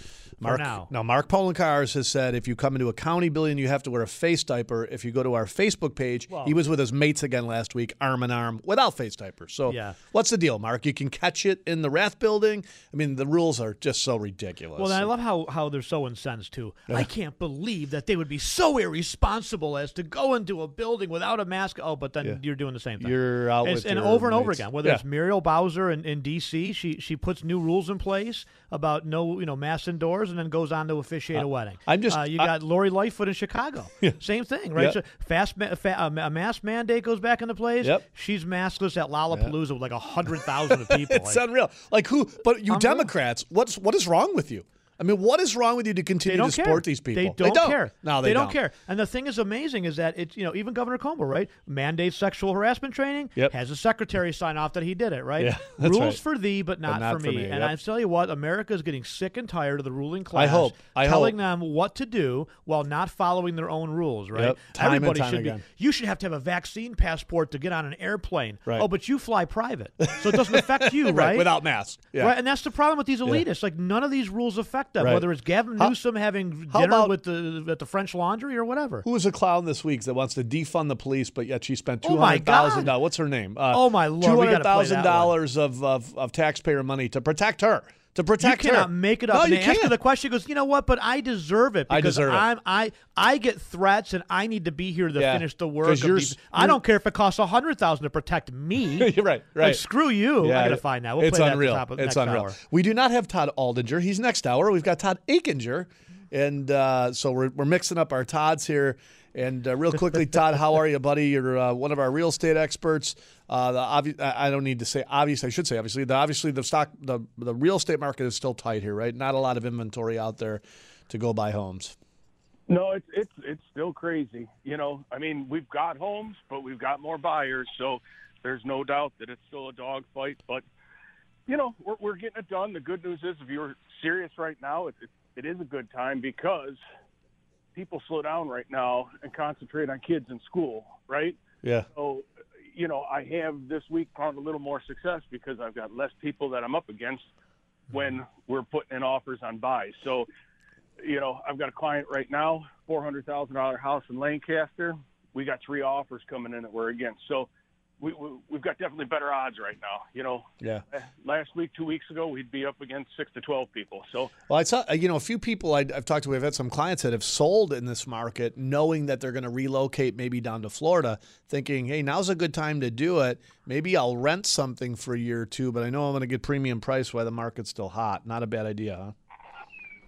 Mark, now. Mark Poloncarz has said if you come into a county building, you have to wear a face diaper. If you go to our Facebook page, Well- he was with his mates again last week, arm in arm, without face diapers. So, Yeah. what's the deal, Mark? You can catch it in the Rath building. I mean, the rules are just so ridiculous. Well, I love how, how they're so incensed, too. I can't believe that they would be so irresponsible as to go into a building without a mask. Oh, but then Yeah. you're doing the same thing. You're out It's- with your over and over again, whether Yeah. it's Muriel Bowser in, in D.C., she, she puts new rules in place about no you know mask indoors and then goes on to officiate a wedding. I'm just- Uh, you I- got Lori Lightfoot in Chicago. Same thing, right? Yeah. So fast ma- fa- a ma- a mask mandate goes back into place. Yep. She's maskless at Lollapalooza with like a hundred thousand people. it's Like, unreal. Like who? But you Unreal. Democrats, what's what is wrong with you? I mean, what is wrong with you to continue don't to care. support these people? They don't, care. No, they, don't. care. And the thing is amazing is that it's you know even Governor Cuomo right mandates sexual harassment training. Yep. Has a secretary sign off that he did it right. Yeah, Rules right. for thee, but not, not for for me. me, And yep. I tell you what, America is getting sick and tired of the ruling class. hope. I telling hope. them what to do while not following their own rules. Right. Yep. Time and Everybody time should again. be. You should have to have a vaccine passport to get on an airplane. Right. Oh, but you fly private, so it doesn't affect you, right? Without masks. Yeah. Right, and that's the problem with these elitists. Like none of these rules affect Right. Whether it's Gavin How- Newsom having how dinner with the at the French Laundry or whatever. Who is a clown this week that wants to defund the police, but yet she spent two Oh my hundred thousand God. dollars? What's her name? Uh, Oh my Lord, Two hundred thousand dollars of, of of taxpayer money to protect her. To protect you cannot her. make it up. No, and you they ask her the question. She goes, you know what? But I deserve it I because deserve it. I'm, I I get threats and I need to be here to Yeah, finish the work. you're these- you're- don't care if it costs a hundred thousand to protect me. You're right, right. Like, screw you. I gotta find that. We'll it's play that unreal. At the top of it's next unreal. Hour. We do not have Todd Aldinger. He's next hour. We've got Todd Aikinger, and uh, so we're we're mixing up our Todds here. And uh, real quickly, Todd, how are you, buddy? You're uh, one of our real estate experts. Uh, the obvi- I don't need to say obvious. I should say obviously. The obviously the stock the the real estate market is still tight here, right? Not a lot of inventory out there to go buy homes. No, it's it's it's still crazy. You know, I mean, we've got homes, but we've got more buyers, so there's no doubt that it's still a dogfight. But you know, we're we're getting it done. The good news is, if you're serious right now, it, it is a good time because people slow down right now and concentrate on kids in school, right? Yeah. So, you know, I have this week found a little more success because I've got less people that I'm up against when we're putting in offers on buys. So, you know, I've got a client right now, four hundred thousand dollar house in Lancaster. We got three offers coming in that we're against. So, we, we we've got definitely better odds right now. You know, Yeah. last week, two weeks ago, we'd be up against six to twelve people. So, Well, I saw uh, you know a few people I, I've talked to. We've had some clients that have sold in this market, knowing that they're going to relocate maybe down to Florida, thinking, "Hey, now's a good time to do it. Maybe I'll rent something for a year or two, but I know I'm going to get premium price while the market's still hot. Not a bad idea, huh?"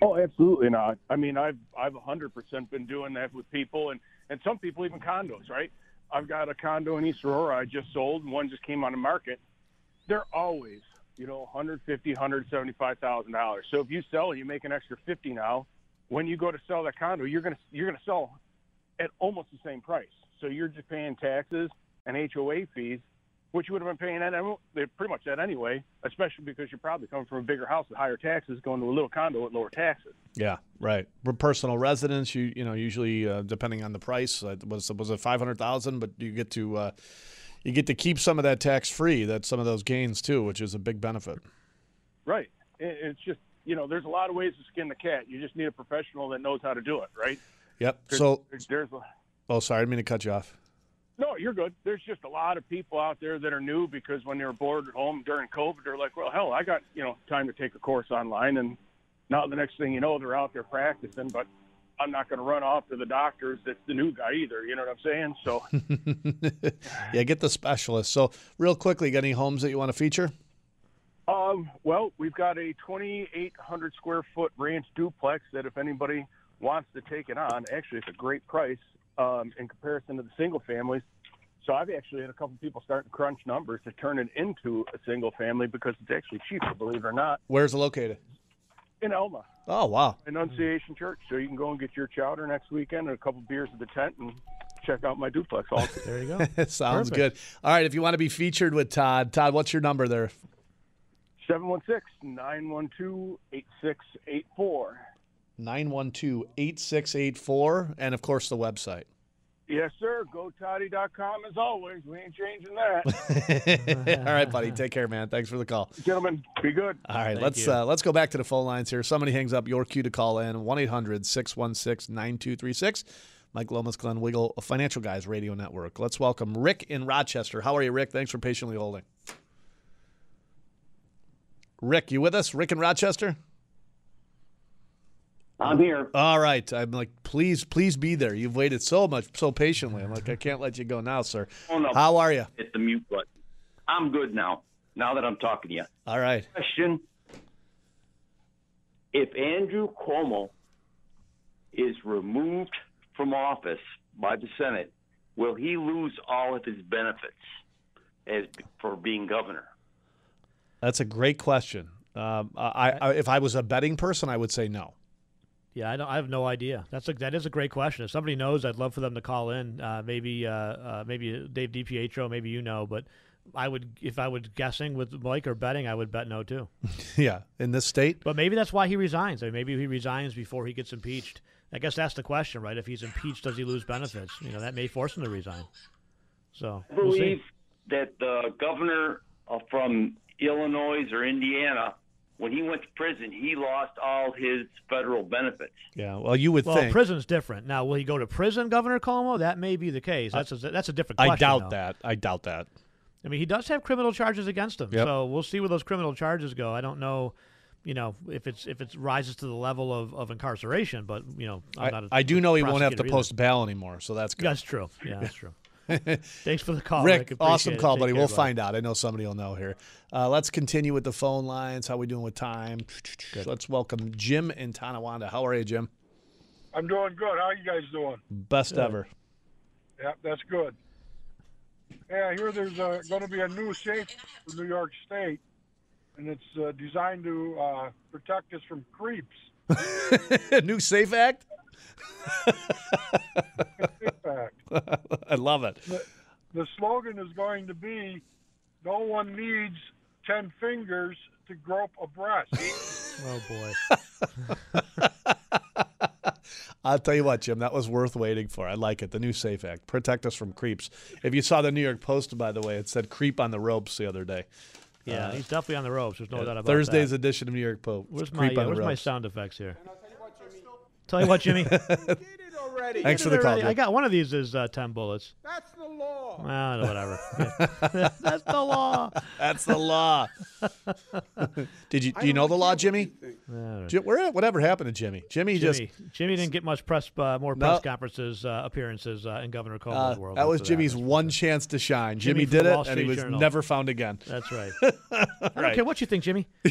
Oh, absolutely not. I mean, I've I've 100% been doing that with people, and and some people even condos, right? I've got a condo in East Aurora I just sold, and one just came on the market. They're always, you know, 150, 175 thousand dollars. So if you sell, you make an extra 50 now. When you go to sell that condo, you're gonna you're gonna sell at almost the same price. So you're just paying taxes and HOA fees, which you would have been paying at they're pretty much that anyway. Especially because you're probably coming from a bigger house with higher taxes, going to a little condo with lower taxes. Yeah, right. For personal residence, you you know usually uh, depending on the price, uh, was was it five hundred thousand, but you get to uh, you get to keep some of that tax free. That some of those gains too, which is a big benefit. Right. It's just you know, there's a lot of ways to skin the cat. You just need a professional that knows how to do it, right? Yep. There's, So, there's, there's a, oh, sorry, I didn't mean to cut you off. No, you're good. There's just a lot of people out there that are new because when they were bored at home during COVID, they're like, well, hell, I got you know time to take a course online, and now the next thing you know, they're out there practicing, but. I'm not going to run off to the doctors. That's the new guy either. You know what I'm saying? So, yeah, get the specialist. So, real quickly, got any homes that you want to feature? Um, well, we've got a 2,800 square foot ranch duplex that if anybody wants to take it on, actually it's a great price um, in comparison to the single families. So I've actually had a couple people starting to crunch numbers to turn it into a single family because it's actually cheaper, believe it or not, Where's it located? in Elma, Oh, wow. Annunciation Church. So you can go and get your chowder next weekend and a couple beers at the tent and check out my duplex. All there you go. Sounds Perfect. good. All right, if you want to be featured with Todd, Todd, what's your number there? 716-912-8684. and of course the website. Yes, sir. GoToddy.com as always. We ain't changing that. All right, buddy. Take care, man. Thanks for the call. Gentlemen, be good. All right, Thank let's uh, let's go back to the phone lines here. Somebody hangs up your cue to call in 1-800-616-9236. Mike Lomas, Glenn Wiggle, Financial Guys Radio Network. Let's welcome Rick in Rochester. How are you, Rick? Thanks for patiently holding. Rick, you with us? Rick in Rochester? I'm here. All right. I'm like, please, please be there. You've waited so much, so patiently. I'm like, I can't let you go now, sir. Oh, no. How are you? Hit the mute button. I'm good now. Now that I'm talking to you. All right. Question: If Andrew Cuomo is removed from office by the Senate, will he lose all of his benefits as for being governor? That's a great question. Um, I, I, if I was a betting person, I would say no. Yeah, I don't. I have no idea. That's a that is a great question. If somebody knows, I'd love for them to call in. Uh, maybe uh, uh, maybe Dave DiPietro, maybe you know, but I would if I was guessing with Mike or betting, I would bet no too. yeah, in this state. But maybe that's why he resigns. I mean, maybe he resigns before he gets impeached. I guess that's the question, right? If he's impeached, does he lose benefits? You know, that may force him to resign. So I we'll see. believe that the governor uh, from Illinois or Indiana, when he went to prison, he lost all his federal benefits. Yeah, well, you would think Well, think. prison's different. Now, will he go to prison, Governor Cuomo? That may be the case. That's a, that's a different I question. doubt though. that. I doubt that. I mean, he does have criminal charges against him, Yep. so we'll see where those criminal charges go. I don't know. you know, if it's if it rises to the level of, of incarceration. But you know, I'm I, not a I do know he won't have to either. post bail anymore, so that's good. That's true. Yeah, that's true. Thanks for the call, Rick. Rick. awesome Appreciate it. call, buddy. care, We'll buddy. find out. I know somebody will know here. Uh, let's continue with the phone lines. How we doing with time? Let's welcome Jim in Tonawanda. How are you, Jim? I'm doing good. How are you guys doing? Best ever. Yeah, that's good. Yeah, I hear there's uh, going to be a new safe for New York State, and it's uh, designed to uh, protect us from creeps. New Safe Act. In fact, I love it. the, the slogan is going to be, "No one needs ten fingers to grope a breast." Oh boy. I'll tell you what, Jim, that was worth waiting for. I like it. The new Safe Act. Protect us from creeps. If you saw the New York Post, by the way, it said creep on the ropes the other day. Yeah, Uh, he's definitely on the ropes. There's no yeah, doubt about Thursday's that. edition of New York Post. Where's my Creep on the Where's my sound effects here? Tell you what, Jimmy. already. Thanks for the it call, already. I got one of these is uh, ten bullets. That's the law. Well, whatever. That's the law. That's the law. Did you do you know the law, Jimmy? Jim, where whatever happened to Jimmy? Jimmy, Jimmy, just Jimmy didn't get much press, uh, more No. press conferences, uh, appearances uh, in Governor Cuomo's uh, world. that was after Jimmy's one chance to shine. Jimmy Jimmy, did it, and he was Journal. never found again. That's right. I don't Right. care what you think, Jimmy. I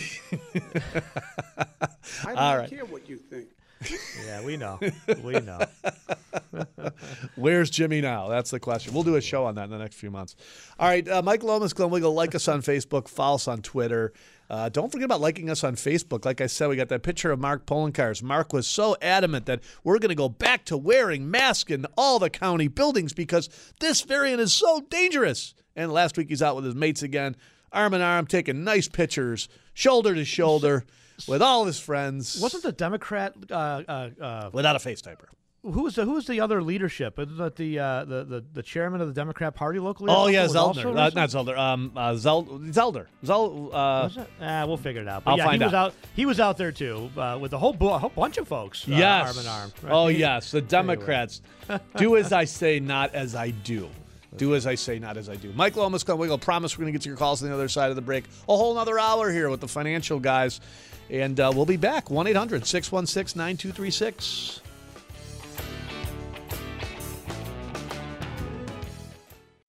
don't All right. care what you think. yeah, we know. We know. Where's Jimmy now? That's the question. We'll do a show on that in the next few months. All right, uh, Mike Lomas, Glenn Wiggle, like us on Facebook, follow us on Twitter. Uh, don't forget about liking us on Facebook. Like I said, we got that picture of Mark Poloncarz. Mark was so adamant that we're going to go back to wearing masks in all the county buildings because this variant is so dangerous. And last week he's out with his mates again, arm in arm, taking nice pictures, shoulder to shoulder, with all his friends. Wasn't the Democrat uh, uh, uh, without a face typer? Who was the Who was the other leadership? Isn't that the, uh, the the the chairman of the Democrat Party locally? Oh yeah, was Zeldner. Uh, not Zelder. Um, uh, Zel- Zelder. Zel- uh, Was it? Ah, we'll figure it out. But I'll yeah, find he was out. out. He was out there too uh, with a whole, bu- a whole bunch of folks. Uh, yes. arm in arm. right? Oh yes, the Democrats. do as I say, not as I do. Do as I say, not as I do. Mike Lomas, Glenn Wiggle. Promise we're going to get to your calls on the other side of the break. A whole another hour here with the financial guys. And uh, we'll be back. 1 800 616 9236.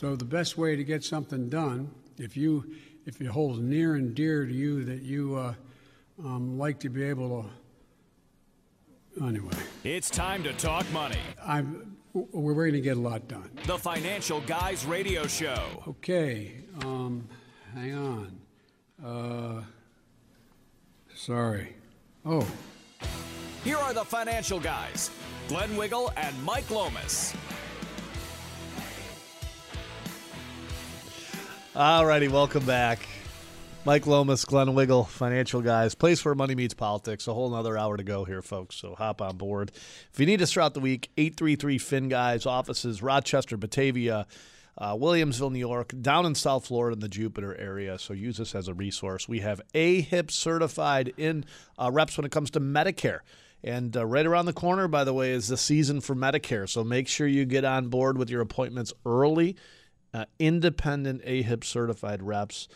So the best way to get something done, if you if it holds near and dear to you that you uh, um, like to be able to, anyway, It's time to talk money. I'm we're going to get a lot done. The Financial Guys Radio Show. Okay, um, hang on. Uh, sorry. Oh, Here are the Financial Guys Glenn Wiggle and Mike Lomas. All righty, welcome back. Mike Lomas, Glenn Wiggle, financial guys. Place where money meets politics. A whole another hour to go here, folks. So hop on board. If you need us throughout the week, 833 Fin Guys, offices Rochester, Batavia, uh, Williamsville, New York, down in South Florida in the Jupiter area. So use us as a resource. We have AHIP certified in uh, reps when it comes to Medicare. And uh, right around the corner, by the way, is the season for Medicare. So make sure you get on board with your appointments early uh, independent AHIP certified reps.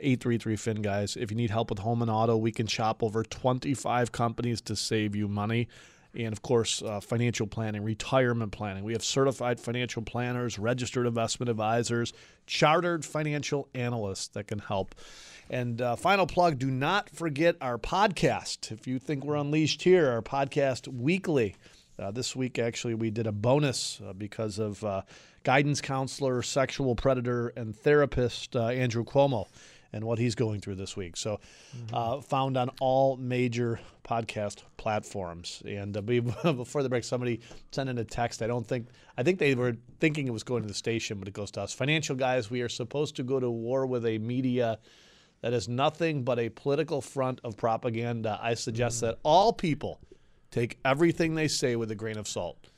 833 Fin guys. If you need help with home and auto, we can shop over 25 companies to save you money. And of course, uh, financial planning, retirement planning. We have certified financial planners, registered investment advisors, chartered financial analysts that can help. And uh, final plug do not forget our podcast. If you think we're unleashed here, our podcast weekly. Uh, this week, actually, we did a bonus uh, because of uh, guidance counselor, sexual predator, and therapist uh, Andrew Cuomo and what he's going through this week. So, uh, found on all major podcast platforms. And uh, before the break, somebody sent in a text. I don't think, I think they were thinking it was going to the station, but it goes to us. Financial guys, we are supposed to go to war with a media that is nothing but a political front of propaganda. I suggest that all people take everything they say with a grain of salt.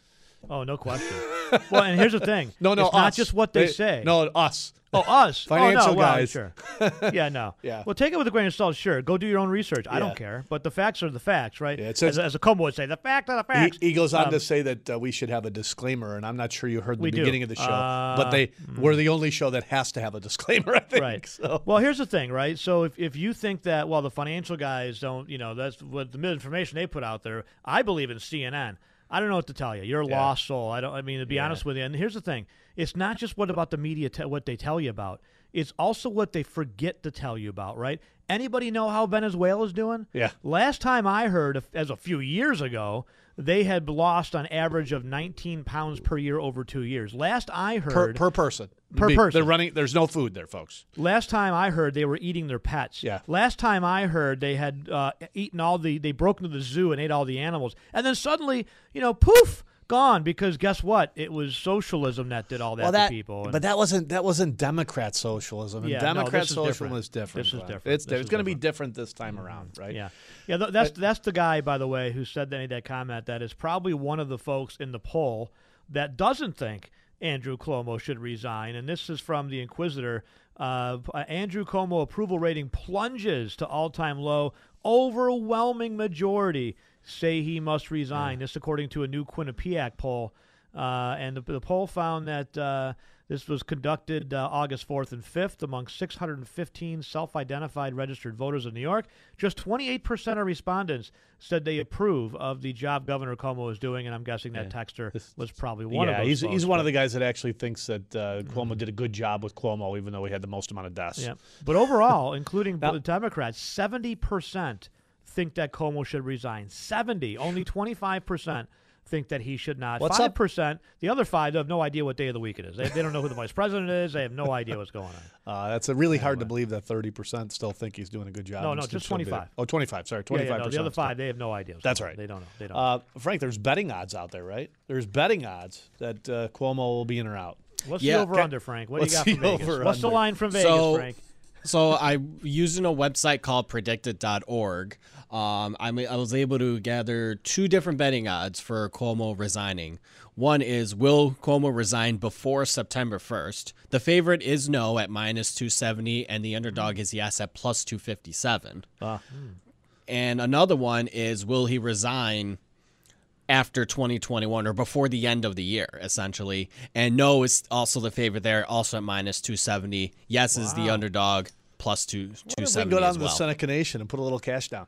Oh, no question. well, and here's the thing. No, no, it's not us. just what they, They- say. no, us. Oh, us. Financial oh, no, well, guys. Sure. Yeah, no. Yeah. Well, take it with a grain of salt. Sure. Go do your own research. I Yeah. don't care. But the facts are the facts, right? it says- as, as a Cuomo would say, the fact are the He, facts. he goes on Um, to say that uh, we should have a disclaimer, and I'm not sure you heard the We do. beginning of the show, Uh, but they we're the only show that has to have a disclaimer. I think. Right. So. Well, here's the thing, right? So if, if you think that, well, the financial guys don't, you know, that's what the misinformation they put out there. I believe in CNN. I don't know what to tell you. You're a Yeah. lost soul. I don't. I mean, to be Yeah. honest with you. And here's the thing: it's not just what about the media, te- what they tell you about. It's also what they forget to tell you about, right? Anybody know how Venezuela's doing? Yeah. Last time I heard, as a few years ago, they had lost on average of 19 pounds per year over two years. Last I Per, heard, per person. Per Be- person. They're running. There's no food there, folks. Last time I heard, they were eating their pets. Yeah. Last time I heard, they had uh, eaten all the. They broke into the zoo and ate all the animals, and then suddenly, you know, poof, gone. Because guess what? It was socialism that did all that, well, that, to people. and- but that wasn't that wasn't Democrat socialism. And Yeah, no, Democrat this is socialism different. is different. This is different. It's it's going to be different this time around, right? Yeah, yeah. th- that's that's the guy, by the way, who said that, that comment. That is probably one of the folks in the poll that doesn't think Andrew Cuomo should resign. And this is from the Inquisitr. Uh, uh, Andrew Cuomo approval rating plunges to all-time low. Overwhelming majority say he must resign. This, according to a new Quinnipiac poll. Uh, and the, the poll found that uh, this was conducted uh, August 4th and 5th among 615 self identified registered voters in New York. Just 28% of respondents said they approve of the job Governor Cuomo is doing, and I'm guessing that texter was probably one yeah, of those. he's folks, he's one of the guys that actually thinks that uh, Cuomo did a good job with Cuomo, even though he had the most amount of deaths. Yeah. But overall, including the Democrats, 70% think that Cuomo should resign. 70. Only 25% think that he should not. What's 5%, the other five have no idea what day of the week it is. They, they don't know who the vice president is. They have no idea what's going on. Uh, that's a really hard to believe that 30% still think he's doing a good job. No, no, just 25. there. Oh, 25. Sorry, 25%. Yeah, yeah, no, the other five, they have no idea. That's right. They don't know. They don't. Uh, Frank, there's betting odds out there, right? There's betting odds that uh, Cuomo will be in or out. What's Yeah. the over under, Frank? What do you got the from Vegas? over What's the line from Vegas, so, Frank? So I'm using a website called predictit.org. Um, I, mean, I was able to gather two different betting odds for Cuomo resigning. One is will Cuomo resign before September 1st? The favorite is no at minus 270, and the underdog is yes at plus 257. And another one is will he resign after 2021 or before the end of the year, essentially. And no is also the favorite there, also at minus 270. Yes is the underdog, plus two, What if we 270 go down as to the. Seneca Nation and put a little cash down?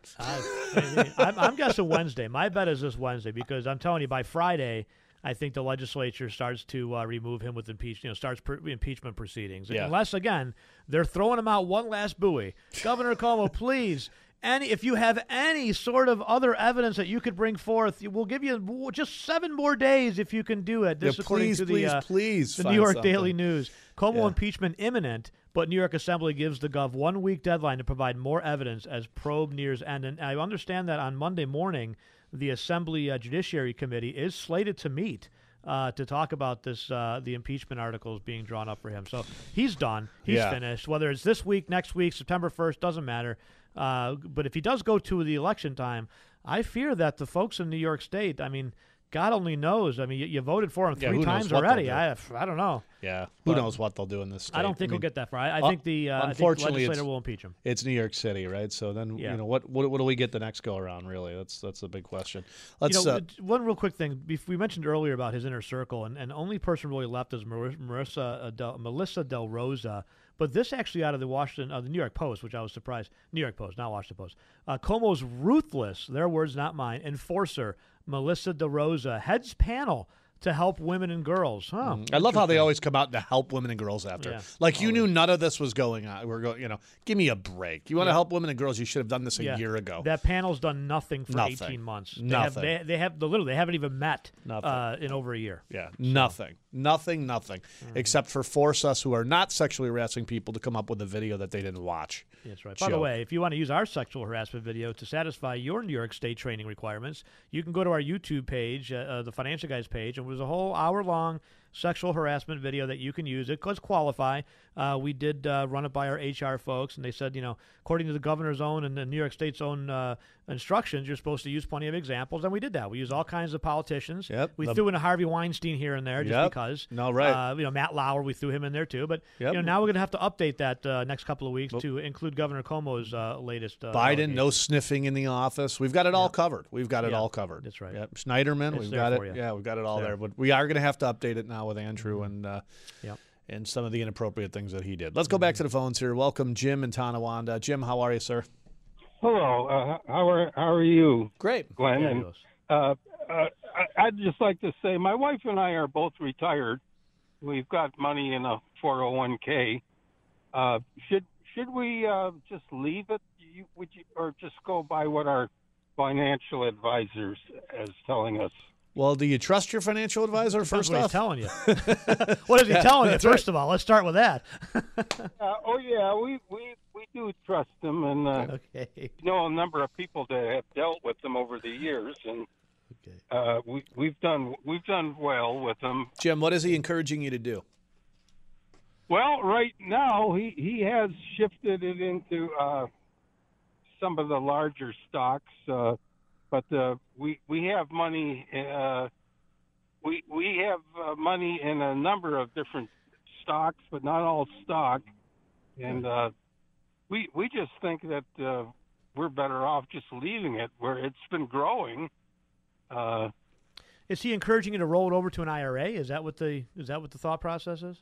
I'm, I'm guessing Wednesday. My bet is this Wednesday because I'm telling you, by Friday, I think the legislature starts to uh, remove him with impeach, you know, starts per- impeachment proceedings. Yeah. Unless again, they're throwing him out one last buoy. Governor Cuomo, please. Any, if you have any sort of other evidence that you could bring forth, we'll give you just seven more days if you can do it. This, Yeah, according please, to the, please, uh, please the New York something. Daily News. Cuomo Yeah. impeachment imminent, but New York Assembly gives the Gov one week deadline to provide more evidence as probe nears end. And I understand that on Monday morning, the Assembly uh, Judiciary Committee is slated to meet. Uh, to talk about this, uh, the impeachment articles being drawn up for him. So he's done. He's Yeah. finished. Whether it's this week, next week, September 1st, doesn't matter. Uh, but if he does go to the election time, I fear that the folks in New York State, I mean, God only knows. I mean, you, you voted for him Yeah, three who times already. do. I, I don't know. Yeah, who But- knows what they'll do in this state? I don't think mean, he'll get that far. I, I uh, think the uh, I think the unfortunately, legislator will impeach him. It's New York City, right? So then, Yeah. you know, what, what what do we get the next go around? Really, that's that's a big question. Let's. you know, uh, one real quick thing. We mentioned earlier about his inner circle, and, and the only person really left is Mar- Marissa uh, Del, Melissa Del Rosa. But this actually out of the Washington, uh, the New York Post, which I was surprised. New York Post, not Washington Post. Uh, Cuomo's ruthless, their words, not mine, enforcer Melissa Del Rosa heads panel to help women and girls. Huh. I love how they always come out to help women and girls after. Yeah, like you knew none of this was going on. We're going, you know, give me a break. You want to Yeah. help women and girls? You should have done this a Yeah. year ago. That panel's done nothing for Nothing. 18 months. They Nothing. Have, they, they have literally they haven't even met uh, in over a year. Yeah, nothing, nothing, nothing, Mm. except for force us who are not sexually harassing people to come up with a video that they didn't watch. That's right. By the way, if you want to use our sexual harassment video to satisfy your New York State training requirements, you can go to our YouTube page, uh, uh, the Financial Guys page, and it was a whole hour long sexual harassment video that you can use. It does qualify. Uh, we did uh, run it by our HR folks, and they said, you know, according to the governor's own and the New York State's own uh, instructions, you're supposed to use plenty of examples, and we did that. We used all kinds of politicians. Yep. We The- threw in a Harvey Weinstein here and there just Yep. because. No, right. Uh, you know, Matt Lauer, we threw him in there too. But Yep. you know, now we're going to have to update that uh, next couple of weeks to include Governor Cuomo's uh, latest. Uh, Biden, no sniffing in the office. We've got it all covered. We've got it all covered. That's right. Schneiderman, It's we've got it. you. Yeah, we've got it all there. there. But we are going to have to update it now with Andrew and uh, Yep. and some of the inappropriate things that he did. Let's go back to the phones here. Welcome, Jim and Tonawanda. Jim, how are you, sir? Hello. Uh, how are how are you? Great, Glenn. And, uh, uh, I- I'd just like to say my wife and I are both retired. We've got money in a 401k. Uh, should should we uh, just leave it? You, would you, or just go by what our financial advisors is telling us? Well, do you trust your financial advisor Depends first what he's off? telling you. what is he Yeah, telling you? First right. of all, let's start with that. Uh, oh yeah, we, we we do trust them, and uh, okay. know a number of people that have dealt with them over the years, and uh, we we've done we've done well with them. Jim, what is he encouraging you to do? Well, right now he he has shifted it into uh, some of the larger stocks, uh, but uh, we we have money. Uh, we we have uh, money in a number of different stocks, but not all stock, and uh, we we just think that uh, we're better off just leaving it where it's been growing. Uh, Is he encouraging you to roll it over to an IRA? Is that what the is that what the thought process is?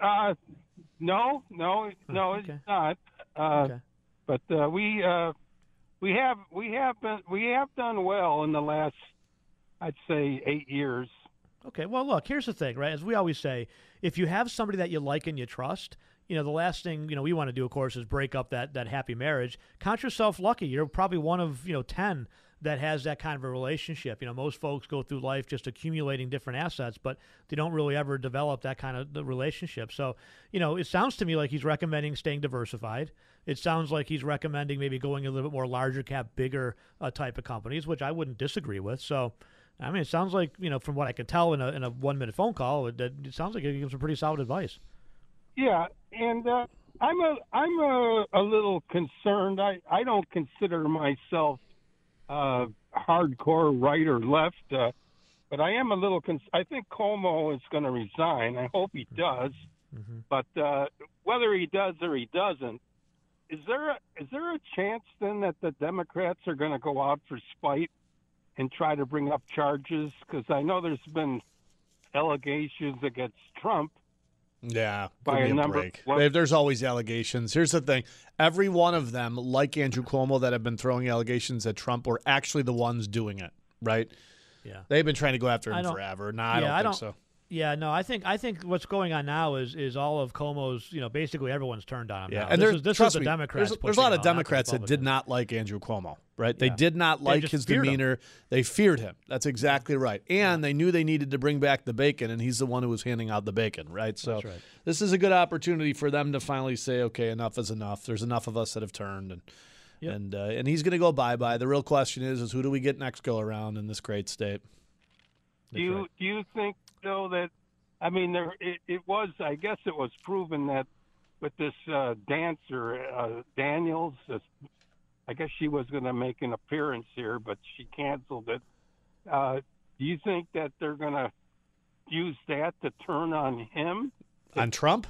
Uh, no, no, no, it's not. Uh, But uh, we uh, we have we have been we have done well in the last, I'd say, eight years. Okay, well, look, here's the thing, right? As we always say, if you have somebody that you like and you trust, you know, the last thing you know we want to do, of course, is break up that that happy marriage. Count yourself lucky. You're probably one of you know ten that has that kind of a relationship. You know, most folks go through life just accumulating different assets, but they don't really ever develop that kind of the relationship. So, you know, it sounds to me like he's recommending staying diversified. It sounds like he's recommending maybe going a little bit more larger cap, bigger uh, type of companies, which I wouldn't disagree with. So, I mean, it sounds like you know, from what I can tell in a in a one minute phone call, it, it sounds like he gives some pretty solid advice. Yeah, and uh, I'm a I'm a, a little concerned. I I don't consider myself uh, hardcore right or left, uh, but I am a little. Con- I think Cuomo is going to resign. I hope he does, but uh, whether he does or he doesn't, is there a, is there a chance then that the Democrats are going to go out for spite and try to bring up charges? Because I know there's been allegations against Trump. Yeah, By give a me a number- break. well- There's always allegations. Here's the thing: every one of them, like Andrew Cuomo, that have been throwing allegations at Trump, were actually the ones doing it. Right? Yeah. They've been trying to go after him don't- forever. No, I yeah, don't think so. Yeah, no, I think I think what's going on now is is all of Cuomo's, you know, basically everyone's turned on him. Yeah, now. and this there, is, this trust is the me, Democrats. There's, there's a lot of all, not the Democrats that did not like Andrew Cuomo, right? They Yeah. did not like his feared him. demeanor. They feared him. That's exactly right. And they knew they needed to bring back the bacon, and he's the one who was handing out the bacon, right? So That's right. this is a good opportunity for them to finally say, okay, enough is enough. There's enough of us that have turned, and Yep. and uh, and he's going to go bye bye. The real question is, is who do we get next go around in this great state? Do you do you think though that I mean there it, it was I guess it was proven that with this uh, dancer uh, Daniels this, I guess she was going to make an appearance here but she canceled it. Uh, do you think that they're going to use that to turn on him? On Trump?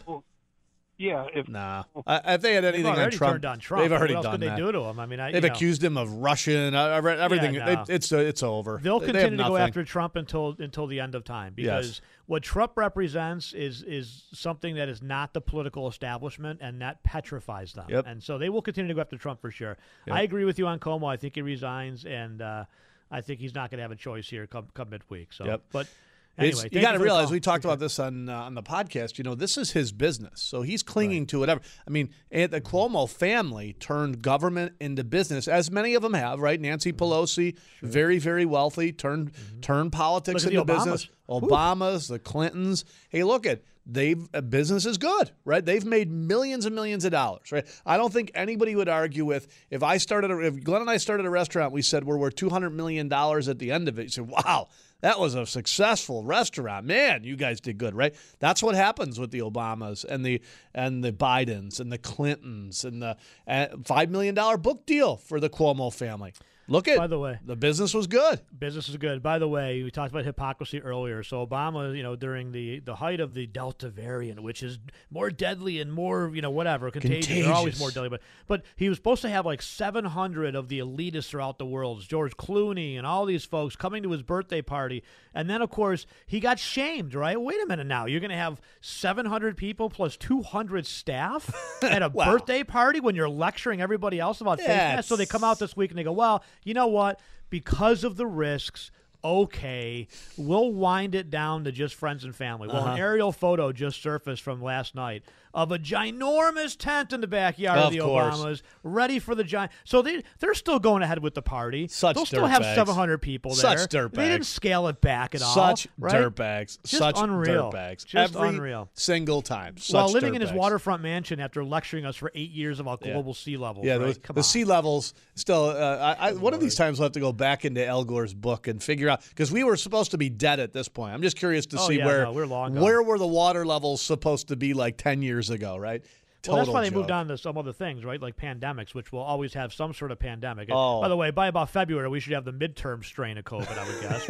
Yeah, if Nah, I, if they had anything on Trump, turned on Trump. they've already what else done could they do to him? I mean, I, they've you know. accused him of Russian. everything. Yeah, no. it, it's uh, it's over. They'll They- they continue have to go after Trump until until the end of time Yes. because what Trump represents is is something that is not the political establishment and that petrifies them. Yep. And so they will continue to go after Trump for sure. Yep. I agree with you on Cuomo. I think he resigns, and uh, I think he's not going to have a choice here come come midweek. So, Yep. but It's- anyway, you got to realize we talked about this on uh, on the podcast. You know, this is his business, so he's clinging to whatever. I mean, and the Cuomo family turned government into business, as many of them have. Right? Nancy Mm-hmm. Pelosi, very very wealthy, turned turned politics into business. Obamas. Obamas, the Clintons. Hey, look at they've uh, business is good, right? They've made millions and millions of dollars, right? I don't think anybody would argue with if I started a, if Glenn and I started a restaurant, we said we're worth two hundred million dollars at the end of it. You said, wow. That was a successful restaurant, man. You guys did good, right? That's what happens with the Obamas and the and the Bidens and the Clintons and the uh, five million dollar book deal for the Cuomo family. Look at By the way, the business was good. Business was good. By the way, we talked about hypocrisy earlier. So Obama, you know, during the the height of the Delta variant, which is more deadly and more, you know, whatever, contagious. They're always more deadly, but but he was supposed to have like 700 of the elitists throughout the world, George Clooney and all these folks coming to his birthday party, and then of course he got shamed. Right? Wait a minute now, you're going to have 700 people plus 200 staff at a Wow. birthday party when you're lecturing everybody else about face Yeah, masks. So they come out this week and they go, well, you know what? Because of the risks, okay, we'll wind it down to just friends and family. Well, Uh-huh. an aerial photo just surfaced from last night of a ginormous tent in the backyard of, Of the course. Obamas, ready for the giant. So they they're still going ahead with the party. Such They'll still have dirtbags. 700 people there. Such dirtbags. They didn't scale it back at all. Such right? dirtbags. Just Such unreal. dirtbags. Just Every unreal. single time. Such While living in his waterfront mansion after lecturing us for eight years about Yeah. global sea levels. Yeah, right? the on. sea levels still. Uh, I, I, one of these times we'll have to go back into Al Gore's book and figure out because we were supposed to be dead at this point. I'm just curious to Oh, see yeah, where no, we're long where were the water levels supposed to be like ten years ago, right? Well, that's Total why they joke. moved on to some other things, right? Like pandemics, which will always have some sort of pandemic. And Oh. By the way, by about February, we should have the midterm strain of COVID. I would guess,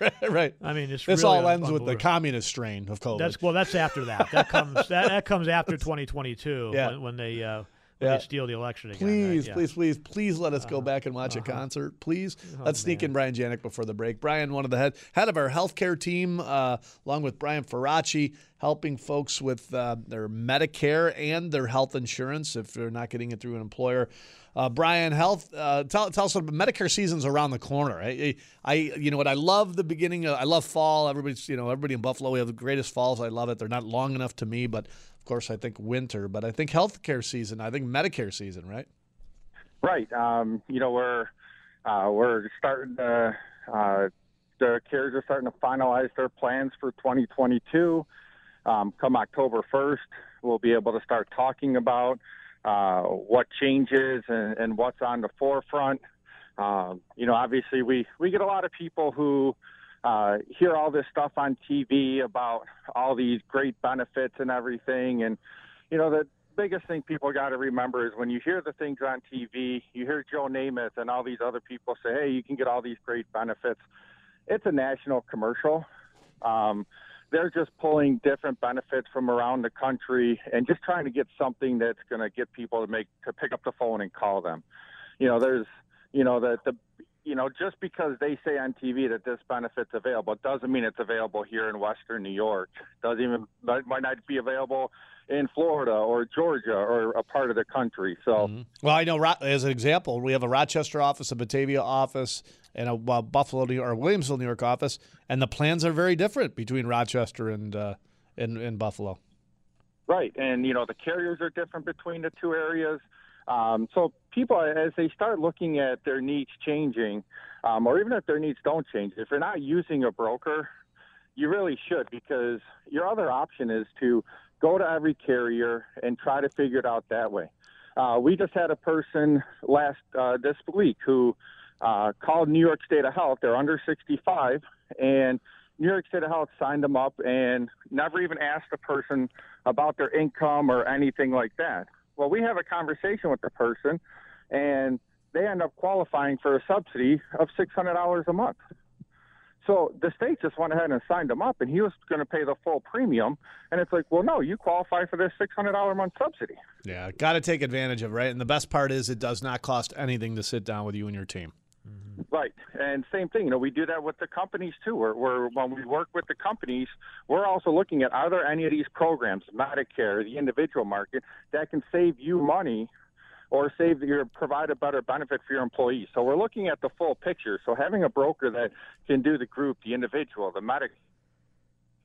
right? right. I mean, it's this really all ends with the communist strain of COVID. That's well, that's after that. That comes that, that comes after 2022 Yeah. when, when they uh, Yeah. they steal the election again. Please, right? Yeah. Uh-huh. please, please, please let us go back and watch a concert, please. Oh, Let's sneak in Brian Janik before the break. Brian, one of the head head of our healthcare team, uh, along with Brian Faraci, helping folks with uh, their Medicare and their health insurance if they're not getting it through an employer. Uh, Brian, health. Uh, tell, tell us about Medicare season's around the corner. I, I, you know what? I love the beginning. Of, I love fall. Everybody's, you know, everybody in Buffalo. We have the greatest falls. I love it. They're not long enough to me, but of course, I think winter. But I think healthcare season. I think Medicare season. Right. Right. Um, you know, we're uh, we're starting to uh, the carriers are starting to finalize their plans for 2022. Um, come October 1st, we'll be able to start talking about uh, what changes and, and what's on the forefront. Um, you know, obviously, we we get a lot of people who uh, hear all this stuff on TV about all these great benefits and everything, and you know the biggest thing people got to remember is when you hear the things on TV, you hear Joe Namath and all these other people say, "Hey, you can get all these great benefits." It's a national commercial. Um, they're just pulling different benefits from around the country and just trying to get something that's going to get people to make to pick up the phone and call them. You know, there's, you know, the the you know, just because they say on TV that this benefit's available doesn't mean it's available here in Western New York. Doesn't even might might not be available in Florida or Georgia or a part of the country. So. Well, I know as an example, we have a Rochester office, a Batavia office, and a Buffalo New York, or Williamsville, New York office, and the plans are very different between Rochester and uh, and, and Buffalo. Right, and you know the carriers are different between the two areas. Um, so people, as they start looking at their needs changing, um, or even if their needs don't change, if you're not using a broker, you really should because your other option is to go to every carrier and try to figure it out that way. Uh, we just had a person last uh, this week who uh, called New York State of Health. They're under 65, and New York State of Health signed them up and never even asked the person about their income or anything like that. Well, we have a conversation with the person, and they end up qualifying for a subsidy of $600 a month. So the state just went ahead and signed him up, and he was going to pay the full premium. And it's like, well, no, you qualify for this $600 a month subsidy. Yeah, got to take advantage of it, right? And the best part is it does not cost anything to sit down with you and your team. Mm-hmm. Right, and same thing. You know, we do that with the companies too. We're, we're when we work with the companies, we're also looking at are there any of these programs, Medicare, the individual market, that can save you money or save your provide a better benefit for your employees. So we're looking at the full picture. So having a broker that can do the group, the individual, the medic,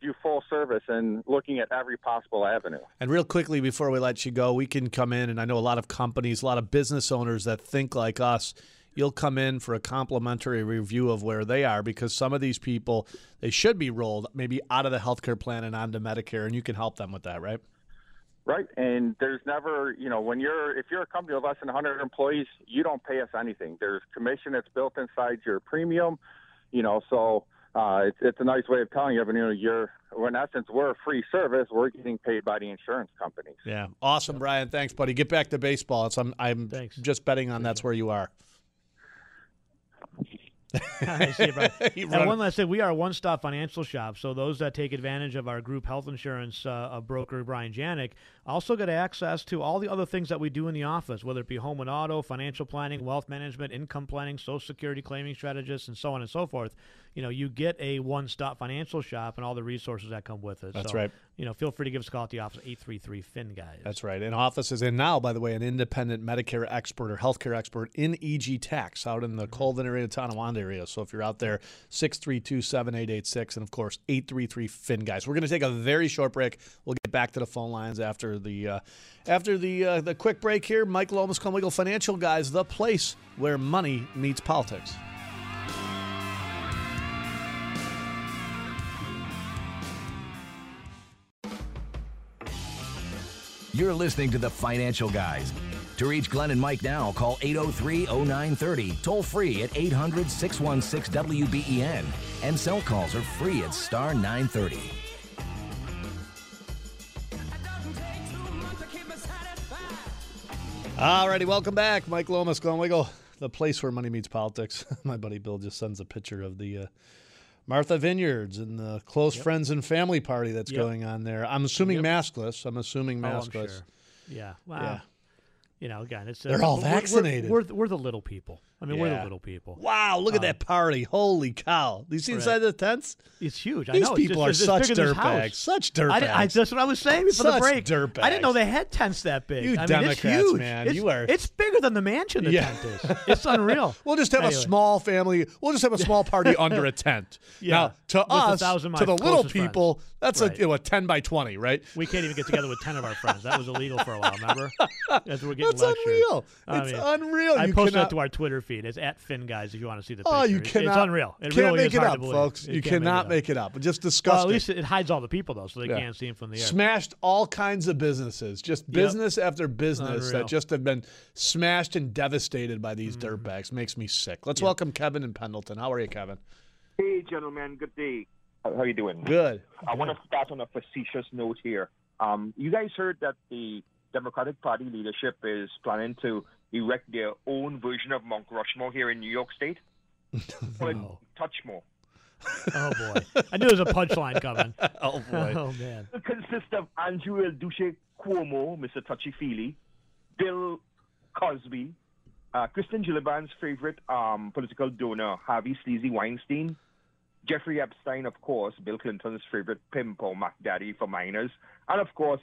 do full service and looking at every possible avenue. And real quickly before we let you go, we can come in, and I know a lot of companies, a lot of business owners that think like us. You'll come in for a complimentary review of where they are because some of these people they should be rolled maybe out of the healthcare plan and onto Medicare, and you can help them with that, right? Right, and there's never, you know, when you're if you're a company of less than 100 employees, you don't pay us anything. There's commission that's built inside your premium, you know, so uh, it's it's a nice way of telling you, but you know, you're well, in essence we're a free service. We're getting paid by the insurance companies. Yeah, awesome, Brian. Thanks, buddy. Get back to baseball. It's, I'm I'm just betting on that's where you are. I see, Brian. You and one last thing, we are a one-stop financial shop. So those that take advantage of our group health insurance uh, uh, broker Brian Janik also get access to all the other things that we do in the office, whether it be home and auto, financial planning, wealth management, income planning, Social Security claiming strategists, and so on and so forth. You know, you get a one-stop financial shop and all the resources that come with it. That's So, right. You know, feel free to give us a call at the office eight three three Fin guys. That's right. And office is in now, by the way, an independent Medicare expert or healthcare expert in EG Tax out in the Colvin area, Tonawanda area. So if you're out there, 632 7886 and of course 833 Fin guys. We're going to take a very short break. We'll get back to the phone lines after the uh, after the uh, the quick break here. Mike Lomas, Wiegel Financial Guys, the place where money meets politics. You're listening to the Financial Guys. To reach Glenn and Mike now, call 803 0930, toll free at 800 616 WBEN, and cell calls are free at star 930. Alrighty, welcome back. Mike Lomas, Glenn Wiegel, the place where money meets politics. My buddy Bill just sends a picture of the uh, Martha Vineyards and the close Yep. friends and family party that's Yep. going on there. I'm assuming maskless. I'm assuming Oh, I'm maskless. sure. Yeah. Wow. Yeah. You know, again, it's uh, They're all we're- we're- vaccinated. We're, we're, the little people. I mean, we're the little people. Wow, look at Um, that party. Holy cow. Do you see Right. inside the tents? It's huge. I These know. It's people just- are such dirtbags. Such dirtbags. that's what I was saying before Such the break. dirtbags. I didn't know they had tents that big. You I mean, Democrats, it's huge. man. It's, You are- It's bigger than the mansion. The Yeah. tent is. It's unreal. We'll just have Anyway. a small family. We'll just have a small party under a tent. Yeah. Now, to With us, to the little closest friends. people, that's Right. a, you know, a 10 by 20, right? We can't even get together with ten of our friends. That was illegal for a while. Remember? That's, we're getting That's unreal. It's unreal. I posted it to our Twitter feed. It's at Finn Guys if you want to see the picture. Oh, you It's- cannot. It's unreal. It can't really make is it hard up, to believe. folks. You, can't make cannot it up. make it up. Just Well, disgusting. at least it, it hides all the people though, so they Yeah. can't see them from the air. Smashed all kinds of businesses, just Yep. business after business Unreal. That just have been smashed and devastated by these dirtbags. Makes me sick. Let's welcome Kevin in Pendleton. How are you, Kevin? Hey, gentlemen. Good day. How are you doing? Good. I want to start on a facetious note here. Um, you guys heard that the Democratic Party leadership is planning to erect their own version of Mount Rushmore here in New York State? Call it Touchmore. Oh boy, I knew there was a punchline coming. oh boy. Oh man. It consists of Andrew El Duce Cuomo, Mr. Touchy Feely, Bill Cosby, uh, Kirsten Gillibrand's favorite um, political donor, Harvey Sleazy Weinstein, Jeffrey Epstein, of course, Bill Clinton's favorite pimp or Mac Daddy for minors, and of course,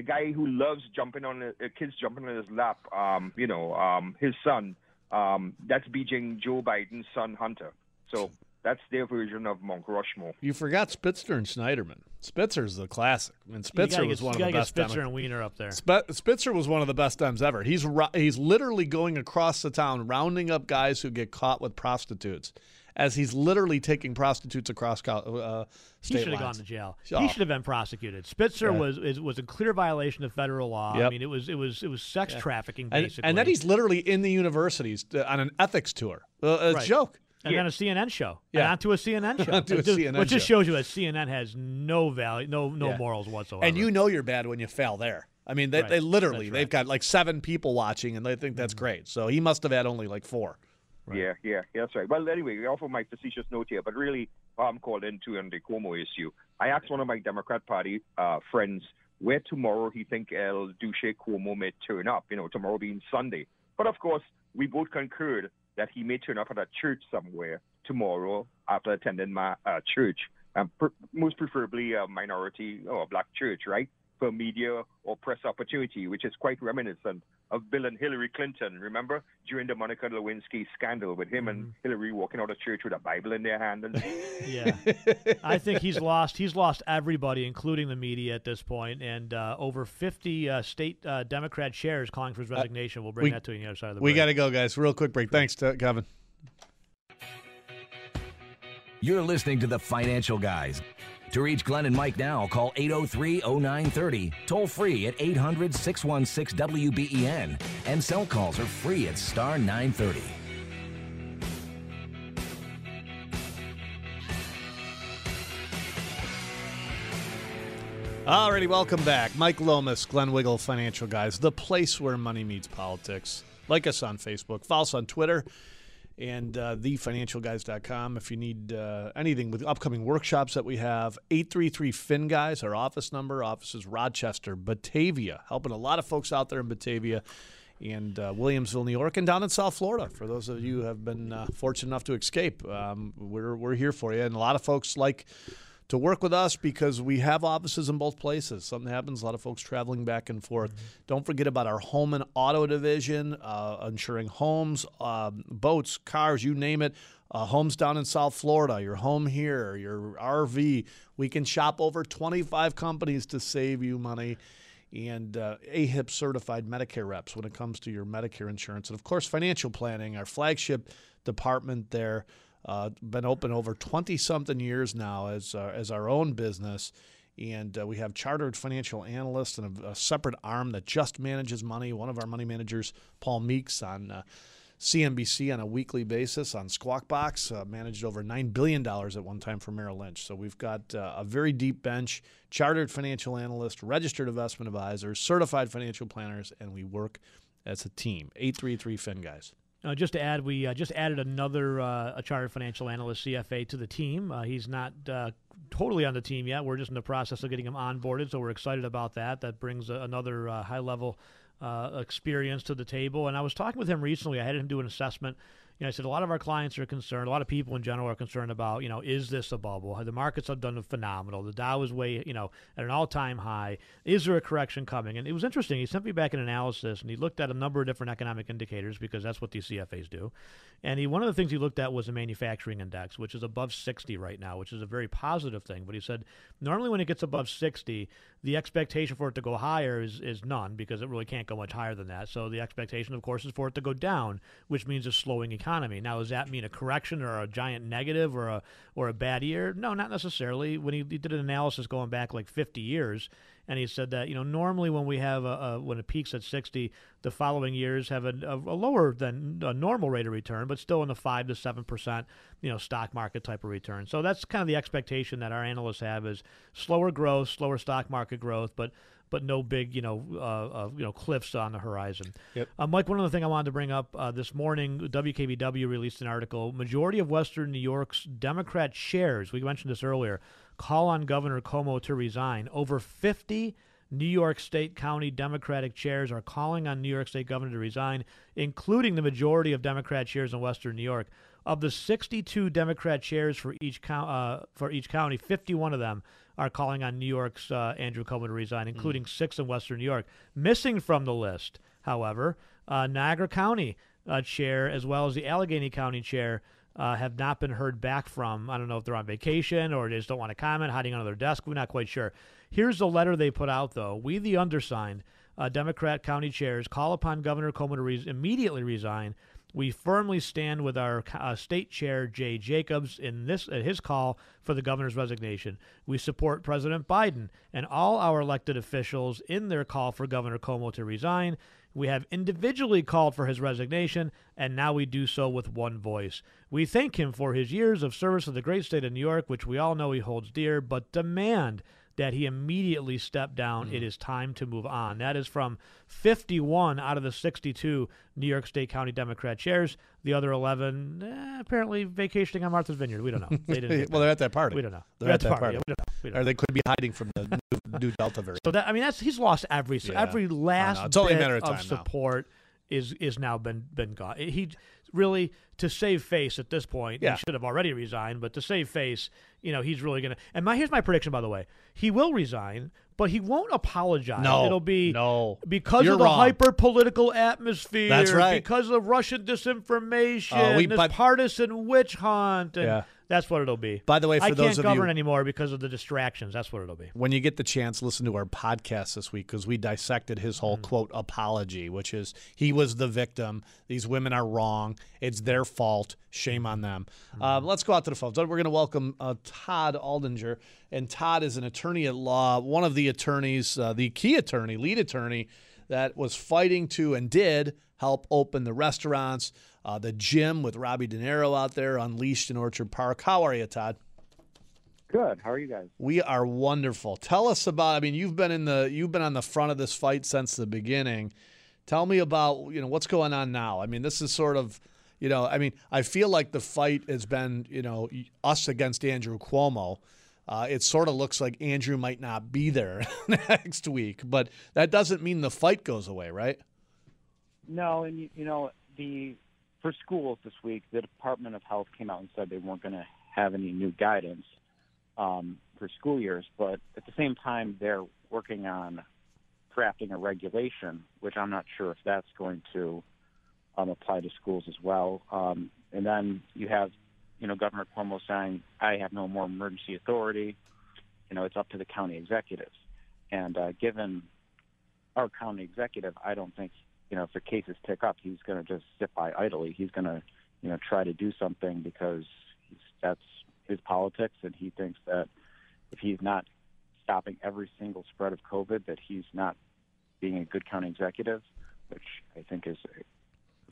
the guy who loves jumping on uh, kids jumping on his lap, um, you know, um, his son. Um, that's beijing Joe Biden's son, Hunter. So that's their version of Mount Rushmore. You forgot Spitzer and Schneiderman. Spitzer's the classic. I mean, Spitzer gotta was one of the get best. Spitzer Demo- and Weiner up there. Spe- Spitzer was one of the best Dems ever. He's ro- he's literally going across the town, rounding up guys who get caught with prostitutes, as he's literally taking prostitutes across uh, He should have gone to jail. Oh. He should have been prosecuted. Spitzer Yeah. was is, was a clear violation of federal law. I mean, it was it was it was sex Yeah. trafficking And, basically. and then he's literally in the universities uh, on an ethics tour. Uh, a Right. joke. And then a CNN show. Yeah. And onto a CNN show. Onto a just- CNN Which just shows you that CNN has no value, no no Yeah. morals whatsoever. And you know you're bad when you fail there. I mean, they, Right. they literally That's they've got like seven people watching, and they think that's Mm-hmm. great. So he must have had only like four. Yeah, yeah, yeah, that's right. Well, anyway, off of my facetious note here, but really, I'm called into on the Cuomo issue. I asked one of my Democrat Party uh, friends where tomorrow he think El Duce Cuomo may turn up. You know, tomorrow being Sunday. But of course, we both concurred that he may turn up at a church somewhere tomorrow after attending my uh, church, um, per- most preferably a minority or a black church, right? For media or press opportunity, which is quite reminiscent of Bill and Hillary Clinton. Remember during the Monica Lewinsky scandal with him and Hillary walking out of church with a Bible in their hand. And Yeah, I think he's lost. He's lost everybody, including the media, at this point. point, and uh, over 50 uh, state uh, Democrat chairs calling for his resignation. we'll bring we- that to you on the other side of the We got to go, guys. Real quick break. Thanks, to Kevin. You're listening to the Financial Guys. To reach Glenn and Mike now, call 803 0930, toll free at 800 616 WBEN, and cell calls are free at star 930. Alrighty, welcome back. Mike Lomas, Glenn Wiegel, Financial Guys, the place where money meets politics. Like us on Facebook, follow us on Twitter, and uh, thefinancialguys.com. If you need uh, anything with upcoming workshops that we have, 833 Fin Guys, our office number. Office is Rochester, Batavia, helping a lot of folks out there in Batavia and uh, Williamsville, New York, and down in South Florida. For those of you who have been uh, fortunate enough to escape, um, we're, we're here for you. And a lot of folks like to work with us because we have offices in both places. Something happens, a lot of folks traveling back and forth. Don't forget about our home and auto division, uh, insuring homes, um, boats, cars, you name it. Uh, homes down in South Florida, your home here, your RV. We can shop over 25 companies to save you money. And uh, AHIP certified Medicare reps when it comes to your Medicare insurance. And of course, financial planning, our flagship department there. Uh, been open over 20 something years now as, uh, as our own business. And uh, we have chartered financial analysts and a, a separate arm that just manages money. One of our money managers, Paul Meeks, on uh, CNBC on a weekly basis on Squawk Box, uh, managed over $9 billion at one time for Merrill Lynch. So we've got uh, a very deep bench, chartered financial analyst, registered investment advisors, certified financial planners, and we work as a team. 833 Fin Guys. Uh, just to add, we uh, just added another uh, a chartered financial analyst CFA to the team. Uh, he's not uh, totally on the team yet. We're just in the process of getting him onboarded, so we're excited about that. That brings another uh, high level experience to the table. And I was talking with him recently. I had him do an assessment. You know, I said a lot of our clients are concerned. A lot of people in general are concerned about, you know, is this a bubble? The markets have done phenomenal. The Dow is way, you know, at an all-time high. Is there a correction coming? And it was interesting. He sent me back an analysis, and he looked at a number of different economic indicators because that's what these CFAs do. And he one of the things he looked at was the manufacturing index, which is above 60 right now, which is a very positive thing. But he said normally when it gets above 60, the expectation for it to go higher is, is none because it really can't go much higher than that. So the expectation, of course, is for it to go down, which means a slowing economy. Now, does that mean a correction or a giant negative or a or a bad year? No, not necessarily. When he, he did an analysis going back like 50 years, and he said that you know normally when we have a, a when it peaks at 60, the following years have a, a, a lower than a normal rate of return, but still in the five to seven percent you know stock market type of return. So that's kind of the expectation that our analysts have is slower growth, slower stock market growth, but but no big, you know, uh, uh, you know, cliffs on the horizon. Yep. Uh, Mike, one other thing I wanted to bring up uh, this morning, WKBW released an article. Majority of Western New York's Democrat shares, we mentioned this earlier, call on Governor Cuomo to resign. Over 50 New York State County Democratic chairs are calling on New York State Governor to resign, including the majority of Democrat chairs in Western New York. Of the 62 Democrat chairs for each count, uh, for each county, 51 of them are calling on New York's uh, Andrew Cuomo to resign, including six in Western New York. Missing from the list, however, uh, Niagara County uh, chair as well as the Allegany County chair uh, have not been heard back from. I don't know if they're on vacation or they just don't want to comment, hiding under their desk. We're not quite sure. Here's the letter they put out, though. We, the undersigned, uh, Democrat county chairs, call upon Governor Cuomo to re- immediately resign. We firmly stand with our uh, state chair Jay Jacobs in this his call for the governor's resignation. We support President Biden and all our elected officials in their call for Governor Cuomo to resign. We have individually called for his resignation, and now we do so with one voice. We thank him for his years of service to the great state of New York, which we all know he holds dear, but demand that he immediately stepped down. It is time to move on. That is from 51 out of the 62 New York State County Democrat chairs. The other 11 eh, apparently vacationing on Martha's Vineyard. We don't know. They didn't well, they're at that party. We don't know. They're, at, the that party. Yeah, we don't know. We don't Or they could be hiding from the new, new Delta variant. so that I mean, that's he's lost every Yeah. every last It's only a bit matter of time now. support is is now been been gone. He really to save face at this point. Yeah. He should have already resigned, but to save face, you know, he's really gonna. And my here's my prediction, by the way, he will resign. but he won't apologize. No, it'll be no. because You're of the wrong. hyper political atmosphere. That's right. Because of Russian disinformation, Uh, we- this but- partisan witch hunt, and Yeah. That's what it'll be. By the way, for I those can't of govern you- anymore because of the distractions. That's what it'll be. when you get the chance, listen to our podcast this week because we dissected his whole Mm. quote apology, which is he was the victim. These women are wrong. It's their fault. Shame on them. Mm. Uh, let's go out to the phones. We're going to welcome uh, Todd Aldinger. And Todd is an attorney at law, one of the attorneys, uh, the key attorney, lead attorney that was fighting to and did help open the restaurants, uh, the gym with Robbie De Niro out there, Unleashed in Orchard Park. How are you, Todd? Good. How are you guys? We are wonderful. Tell us about. I mean, you've been in the you've been on the front of this fight since the beginning. Tell me about you know what's going on now. I mean, this is sort of you know. I mean, I feel like the fight has been you know us against Andrew Cuomo. Uh, it sort of looks like Andrew might not be there next week, but that doesn't mean the fight goes away, right? No, and you, you know the for schools this week, the Department of Health came out and said they weren't going to have any new guidance um, for school years, but at the same time, they're working on drafting a regulation, which I'm not sure if that's going to um, apply to schools as well. Um, and then you have, you know, Governor Cuomo saying, "I have no more emergency authority." You know, it's up to the county executives. And uh, given our county executive, I don't think, you know, if the cases tick up, he's going to just sit by idly. He's going to, you know, try to do something because that's his politics, and he thinks that if he's not stopping every single spread of COVID, that he's not being a good county executive, which I think is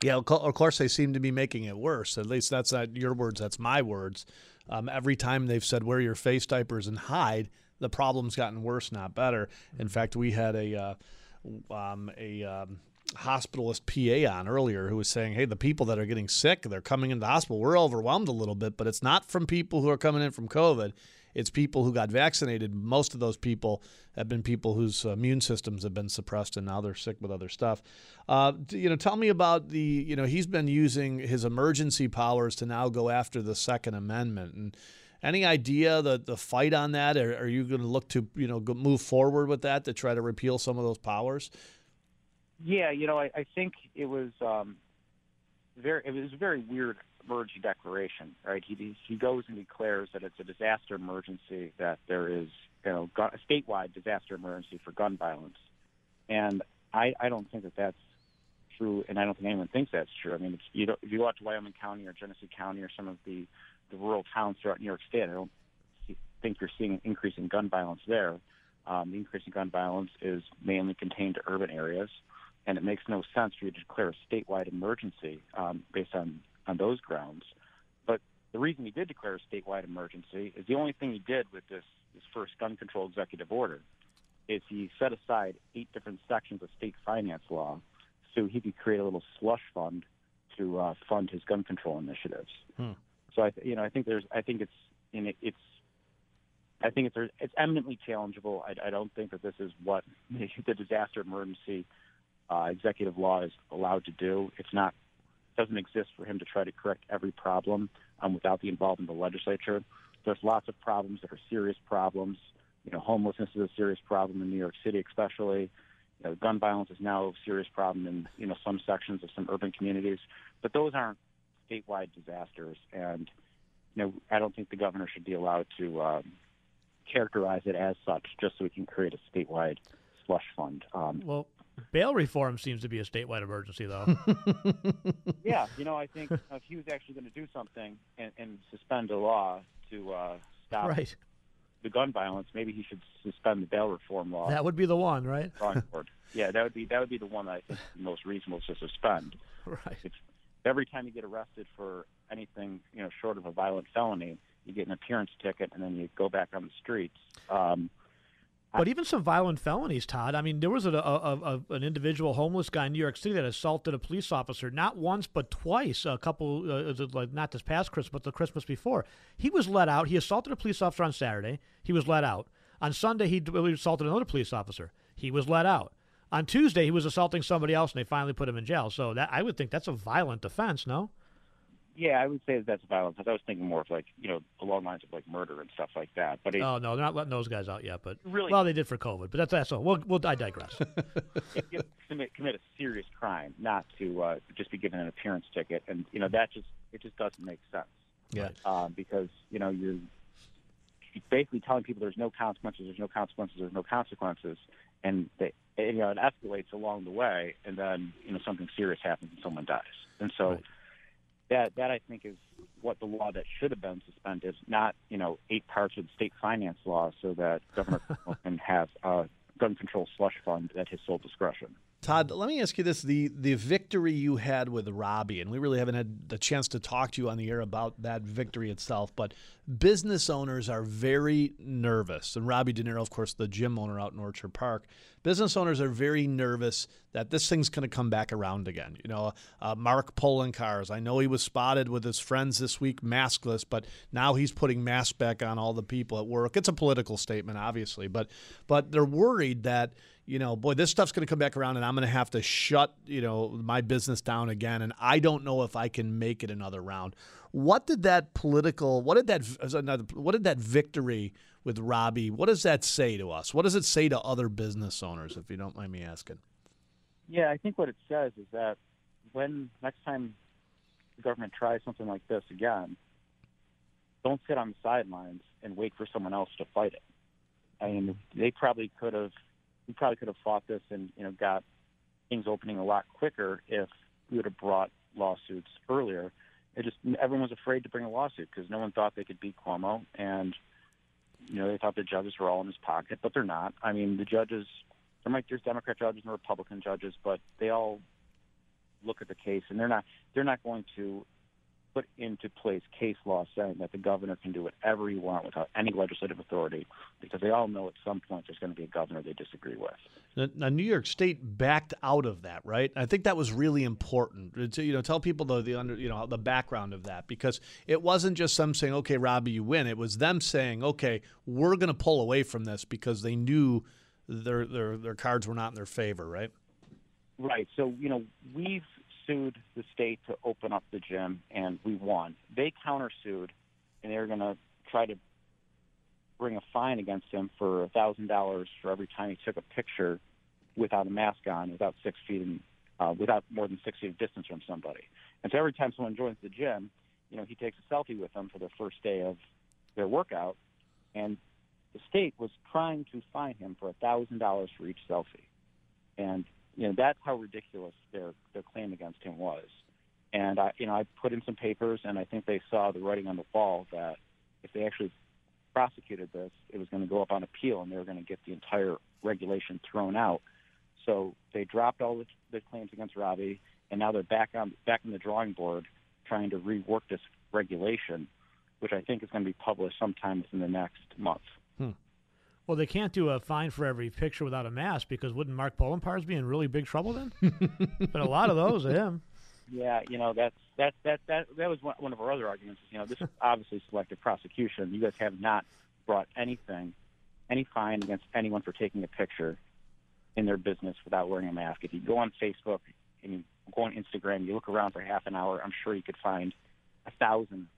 Yeah, of of course they seem to be making it worse. At least that's not your words, that's my words. Um, every time they've said wear your face diapers and hide, the problem's gotten worse, not better. In fact, we had a uh, um, a um, hospitalist PA on earlier who was saying, "Hey, the people that are getting sick, they're coming into the hospital. We're overwhelmed a little bit, but it's not from people who are coming in from COVID." It's people who got vaccinated. Most of those people have been people whose immune systems have been suppressed, and now they're sick with other stuff. Uh, you know, tell me about the. You know, he's been using his emergency powers to now go after the Second Amendment. And any idea the the fight on that? Are you going to look to you know move forward with that to try to repeal some of those powers? Yeah, you know, I, I think it was um, very it was a very weird emergency declaration, right? He he goes and declares that it's a disaster emergency, that there is you know gun, a statewide disaster emergency for gun violence, and I I don't think that that's true, and I don't think anyone thinks that's true. I mean, it's, you know, if you go out to Wyoming County or Genesee County or some of the the rural towns throughout New York State, I don't think you're seeing an increase in gun violence there. Um, the increase in gun violence is mainly contained to urban areas, and it makes no sense for you to declare a statewide emergency um, based on, on those grounds. But the reason he did declare a statewide emergency is the only thing he did with this, this first gun control executive order is he set aside eight different sections of state finance law so he could create a little slush fund to uh, fund his gun control initiatives. Hmm. So I, th- you know, I think there's, I think it's, in it, it's, I think it's, it's eminently challengeable. I, I don't think that this is what the, the disaster emergency uh, executive law is allowed to do. It's not, doesn't exist for him to try to correct every problem um, without the involvement of the legislature. There's lots of problems that are serious problems. You know, homelessness is a serious problem in New York City, especially. You know, gun violence is now a serious problem in you know some sections of some urban communities, but those aren't statewide disasters. And you know, I don't think the governor should be allowed to um, characterize it as such just so we can create a statewide slush fund. Um, Well, bail reform seems to be a statewide emergency, though. yeah, you know, I think if he was actually going to do something and, and suspend a law to uh, stop Right. the gun violence, maybe he should suspend the bail reform law. that would be the one, right? Yeah, that would be that would be the one that I think is the most reasonable to suspend. Right. If every time you get arrested for anything, you know, short of a violent felony, you get an appearance ticket and then you go back on the streets. Um, But even some violent felonies, Todd. I mean, there was a, a, a, an individual homeless guy in New York City that assaulted a police officer not once but twice. A couple, uh, like not this past Christmas, but the Christmas before. He was let out. He assaulted a police officer on Saturday. He was let out. On Sunday, he, assaulted another police officer. He was let out. On Tuesday, he was assaulting somebody else, and they finally put him in jail. So that I would think that's a violent offense, no? Yeah, I would say that that's violence. I was thinking more of like you know along lines of like murder and stuff like that. But it, Oh no, they're not letting those guys out yet. But Really? well, they did for COVID. But that's that's all. We'll, we'll I digress. you commit, commit a serious crime, not to uh, just be given an appearance ticket, and you know that just it just doesn't make sense. Yeah. Um, because you know you're basically telling people there's no consequences, there's no consequences, there's no consequences, and they, and, you know it escalates along the way, and then you know something serious happens and someone dies, and so that that I think is what the law that should have been suspended, not you know eight parts of the state finance law, so that Governor can have a gun control slush fund at his sole discretion. Todd, let me ask you this: the the victory you had with Robbie, and we really haven't had the chance to talk to you on the air about that victory itself, but business owners are very nervous. And Robbie De Niro, of course, the gym owner out in Orchard Park, business owners are very nervous that this thing's going to come back around again. You know, uh, Mark Poloncarz, I know he was spotted with his friends this week maskless, but now he's putting masks back on all the people at work. It's a political statement, obviously, but but they're worried that you know, boy, this stuff's going to come back around and I'm going to have to shut, you know, my business down again. And I don't know if I can make it another round. What did that political, what did that, uh, what did that victory with Robbie, what does that say to us? What does it say to other business owners, if you don't mind me asking? Yeah, I think what it says is that when next time the government tries something like this again, don't sit on the sidelines and wait for someone else to fight it. I mean, they probably could have, we probably could have fought this and you know got things opening a lot quicker if we would have brought lawsuits earlier. It just everyone was afraid to bring a lawsuit because no one thought they could beat Cuomo, and you know they thought the judges were all in his pocket, but they're not. I mean, the judges there might there's Democrat judges and Republican judges, but they all look at the case and they're not they're not going to put into place case law saying that the governor can do whatever he wants without any legislative authority because they all know at some point there's going to be a governor they disagree with. Now, now, New York State backed out of that, right? I think that was really important. To, you know, tell people the, the under, you know, the background of that because it wasn't just them saying, "Okay, Robbie, you win." It was them saying, "Okay, we're going to pull away from this" because they knew their their their cards were not in their favor, right? Right. So, you know, we've sued the state to open up the gym and we won. They countersued and they're going to try to bring a fine against him for a thousand dollars for every time he took a picture without a mask on, without six feet and uh, without more than six feet of distance from somebody. And so every time someone joins the gym, you know, he takes a selfie with them for their first day of their workout, and the state was trying to fine him for a thousand dollars for each selfie. And you know that's how ridiculous their their claim against him was. And I, you know, I put in some papers, and I think they saw the writing on the wall that if they actually prosecuted this, it was going to go up on appeal, and they were going to get the entire regulation thrown out. So they dropped all the, the claims against Robbie, and now they're back on back on the drawing board, trying to rework this regulation, which I think is going to be published sometime within the next month. Well, they can't do a fine for every picture without a mask because wouldn't Mark Poloncarz be in really big trouble then? but a lot of those of him. Yeah, you know that's that that that that was one one of our other arguments. You know, this is obviously selective prosecution. You guys have not brought anything, any fine against anyone for taking a picture in their business without wearing a mask. If you go on Facebook and you go on Instagram, you look around for half an hour, I'm sure you could find a thousand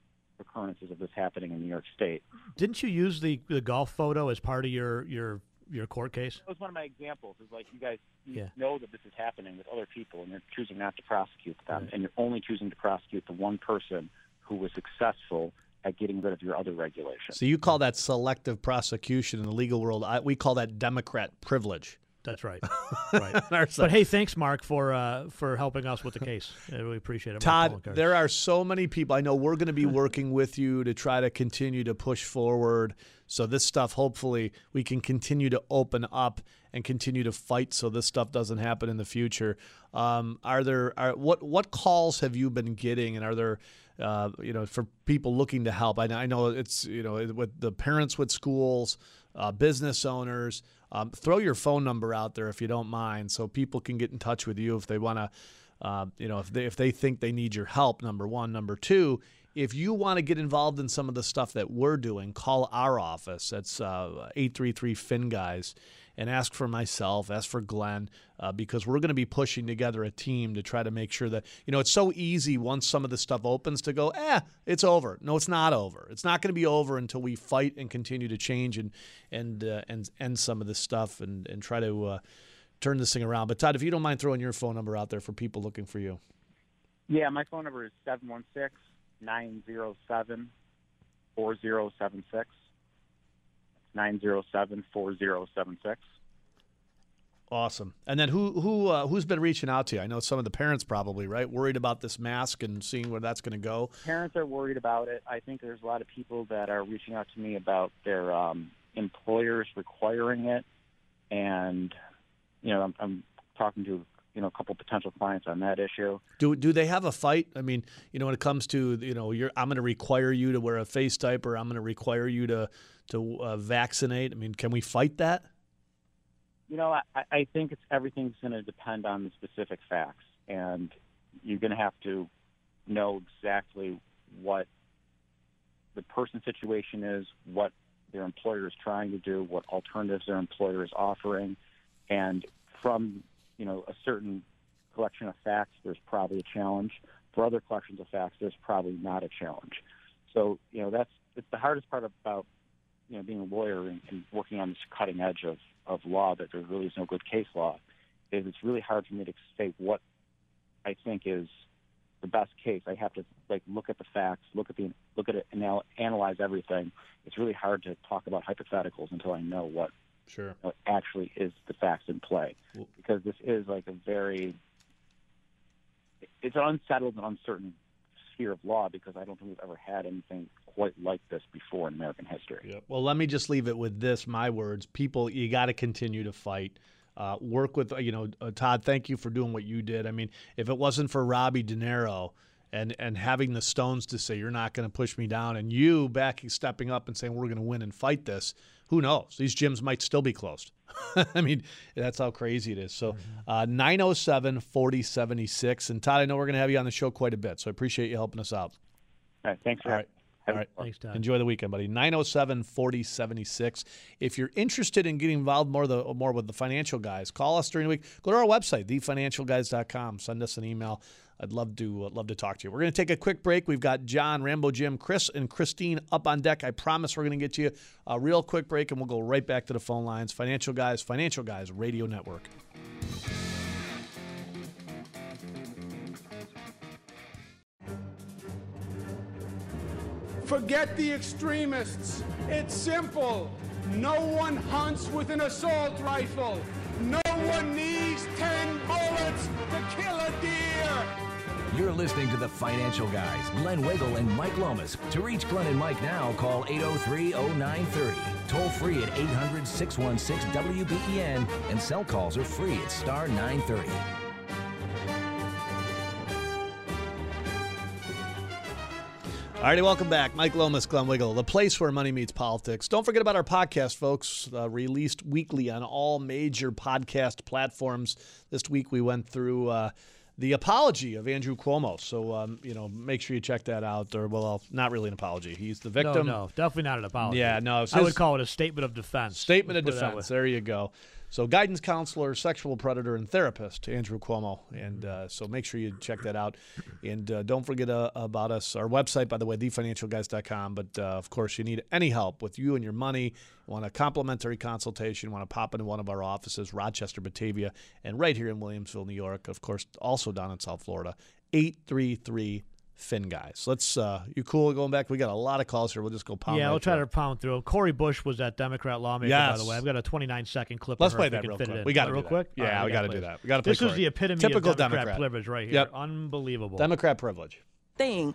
occurrences of this happening in New York State. Didn't you use the the golf photo as part of your your your court case? That was one of my examples. Is like you guys you Yeah. know that this is happening with other people, and you're choosing not to prosecute them, and you're only choosing to prosecute the one person who was successful at getting rid of your other regulations. So you call that selective prosecution in the legal world? I, we call that Democrat privilege. That's right. right. But hey, thanks, Mark, for uh, for helping us with the case. I really appreciate it. Todd, there are so many people. I know we're going to be working with you to try to continue to push forward. So this stuff, hopefully, we can continue to open up and continue to fight so this stuff doesn't happen in the future. Um, are there are what what calls have you been getting, and are there uh, you know for people looking to help? I, I know it's you know with the parents with schools, uh, business owners. Um, throw your phone number out there if you don't mind, so people can get in touch with you if they want to. Uh, you know, if they if they think they need your help, number one, number two, if you want to get involved in some of the stuff that we're doing, call our office. That's uh, eight three three Fin Guys, and ask for myself, ask for Glenn, uh, because we're going to be pushing together a team to try to make sure that, you know, it's so easy once some of the stuff opens to go, eh, it's over. No, it's not over. It's not going to be over until we fight and continue to change and, and, uh, and end some of this stuff and, and try to uh, turn this thing around. But Todd, if you don't mind throwing your phone number out there for people looking for you. Yeah, my phone number is 716 907 4076. 907 4076. Awesome. And then who who uh, who's been reaching out to you? I know some of the parents probably right worried about this mask and seeing where that's going to go. Parents are worried about it. I think there's a lot of people that are reaching out to me about their um, employers requiring it, and you know I'm, I'm talking to you know a couple potential clients on that issue. Do do they have a fight? I mean, you know, when it comes to you know, you're I'm going to require you to wear a face diaper. I'm going to require you to to uh, vaccinate. I mean, can we fight that? You know, I, I think it's everything's going to depend on the specific facts, and you're going to have to know exactly what the person's situation is, what their employer is trying to do, what alternatives their employer is offering, and from you know a certain collection of facts, there's probably a challenge. For other collections of facts, there's probably not a challenge. So you know that's it's the hardest part about you know being a lawyer and, and working on this cutting edge of of law that there really is no good case law is it's really hard for me to say what I think is the best case. I have to like look at the facts, look at the look at it, and anal- analyze everything. It's really hard to talk about hypotheticals until I know what sure know, actually is the facts in play, because this is like a very it's an unsettled and uncertain sphere of law because I don't think we've ever had anything quite like this before in American history. Well, let me just leave it with this: my words. People, you got to continue to fight. Uh, work with you know uh, Todd. Thank you for doing what you did. I mean, if it wasn't for Robbie De Niro and and having the stones to say you're not going to push me down, and you backing stepping up and saying we're going to win and fight this, who knows? These gyms might still be closed. I mean, that's how crazy it is. So, uh, 907 4076. And Todd, I know we're going to have you on the show quite a bit, so I appreciate you helping us out. All right, thanks for All right. All right. Thanks, Todd. Enjoy the weekend, buddy. 907 4076. If you're interested in getting involved more, the, more with the financial guys, call us during the week. Go to our website, thefinancialguys.com. Send us an email. I'd love to uh, love to talk to you. We're going to take a quick break. We've got John, Rambo Jim, Chris, and Christine up on deck. I promise we're going to get to you a real quick break, and we'll go right back to the phone lines. Financial Guys, Financial Guys Radio Network. Forget the extremists. It's simple. No one hunts with an assault rifle. No one needs 10 bullets to kill a deer. You're listening to the Financial Guys, Glenn Wiegel and Mike Lomas. To reach Glenn and Mike now, call 803-0930. Toll free at 800-616-WBEN, and cell calls are free at star 930. All righty, welcome back. Mike Lomas, Glenn Wiegel, the place where money meets politics. Don't forget about our podcast, folks, uh, released weekly on all major podcast platforms. This week we went through uh, the apology of Andrew Cuomo. So, um, you know, make sure you check that out. Or, well, not really an apology. He's the victim. No, no, definitely not an apology. Yeah, no. I would call it a statement of defense. Statement of Let's put it that defense. There you go. So, guidance counselor, sexual predator, and therapist, Andrew Cuomo. And uh, so make sure you check that out. And uh, don't forget uh, about us. Our website, by the way, thefinancialguys.com. But uh, of course, you need any help with you and your money. Want a complimentary consultation, want to pop into one of our offices, Rochester, Batavia, and right here in Williamsville, New York. Of course, also down in South Florida, 833 Fin Guys. Let's, uh, you cool going back? We got a lot of calls here. We'll just go pound yeah, right we'll try through to pound through. 'em. Cori Bush was that Democrat lawmaker, by the way. I've got a 29 second clip. Let's of her play that can real quick. We gotta real do that. quick. Yeah, All right, we gotta do that. We gotta play This is the epitome Typical of Democrat, Democrat. privilege right here. Yep. Unbelievable. Democrat privilege. thing.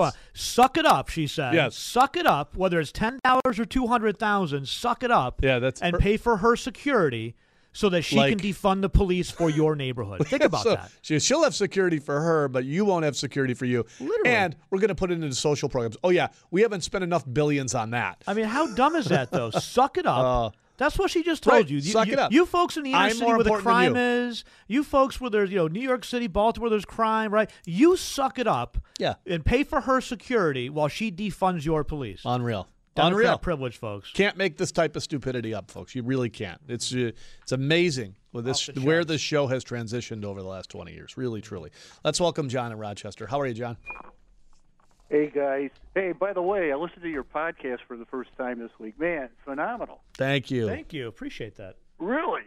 On. Suck it up, she said. Yes. Suck it up, whether it's ten dollars or two hundred thousand. Suck it up. Yeah, that's and her- pay for her security so that she Like- can defund the police for your neighborhood. Think about So that. She, she'll have security for her, but you won't have security for you. Literally. And we're going to put it into social programs. Oh, yeah. We haven't spent enough billions on that. I mean, how dumb is that though? Suck it up. Uh, That's what she just told right, you. You, suck you, it up. You folks in the inner I'm city where the crime is, you folks where there's you know New York City, Baltimore, there's crime, right? You suck it up. Yeah. And pay for her security while she defunds your police. Unreal. Democrat Unreal. privilege, folks. Can't make this type of stupidity up, folks. You really can't. It's uh, it's amazing with this where this show has transitioned over the last 20 years. Really, truly. Let's welcome John in Rochester. How are you, John? Hey guys. Hey, by the way, I listened to your podcast for the first time this week. Man, phenomenal. Thank you. Thank you. Appreciate that. Really?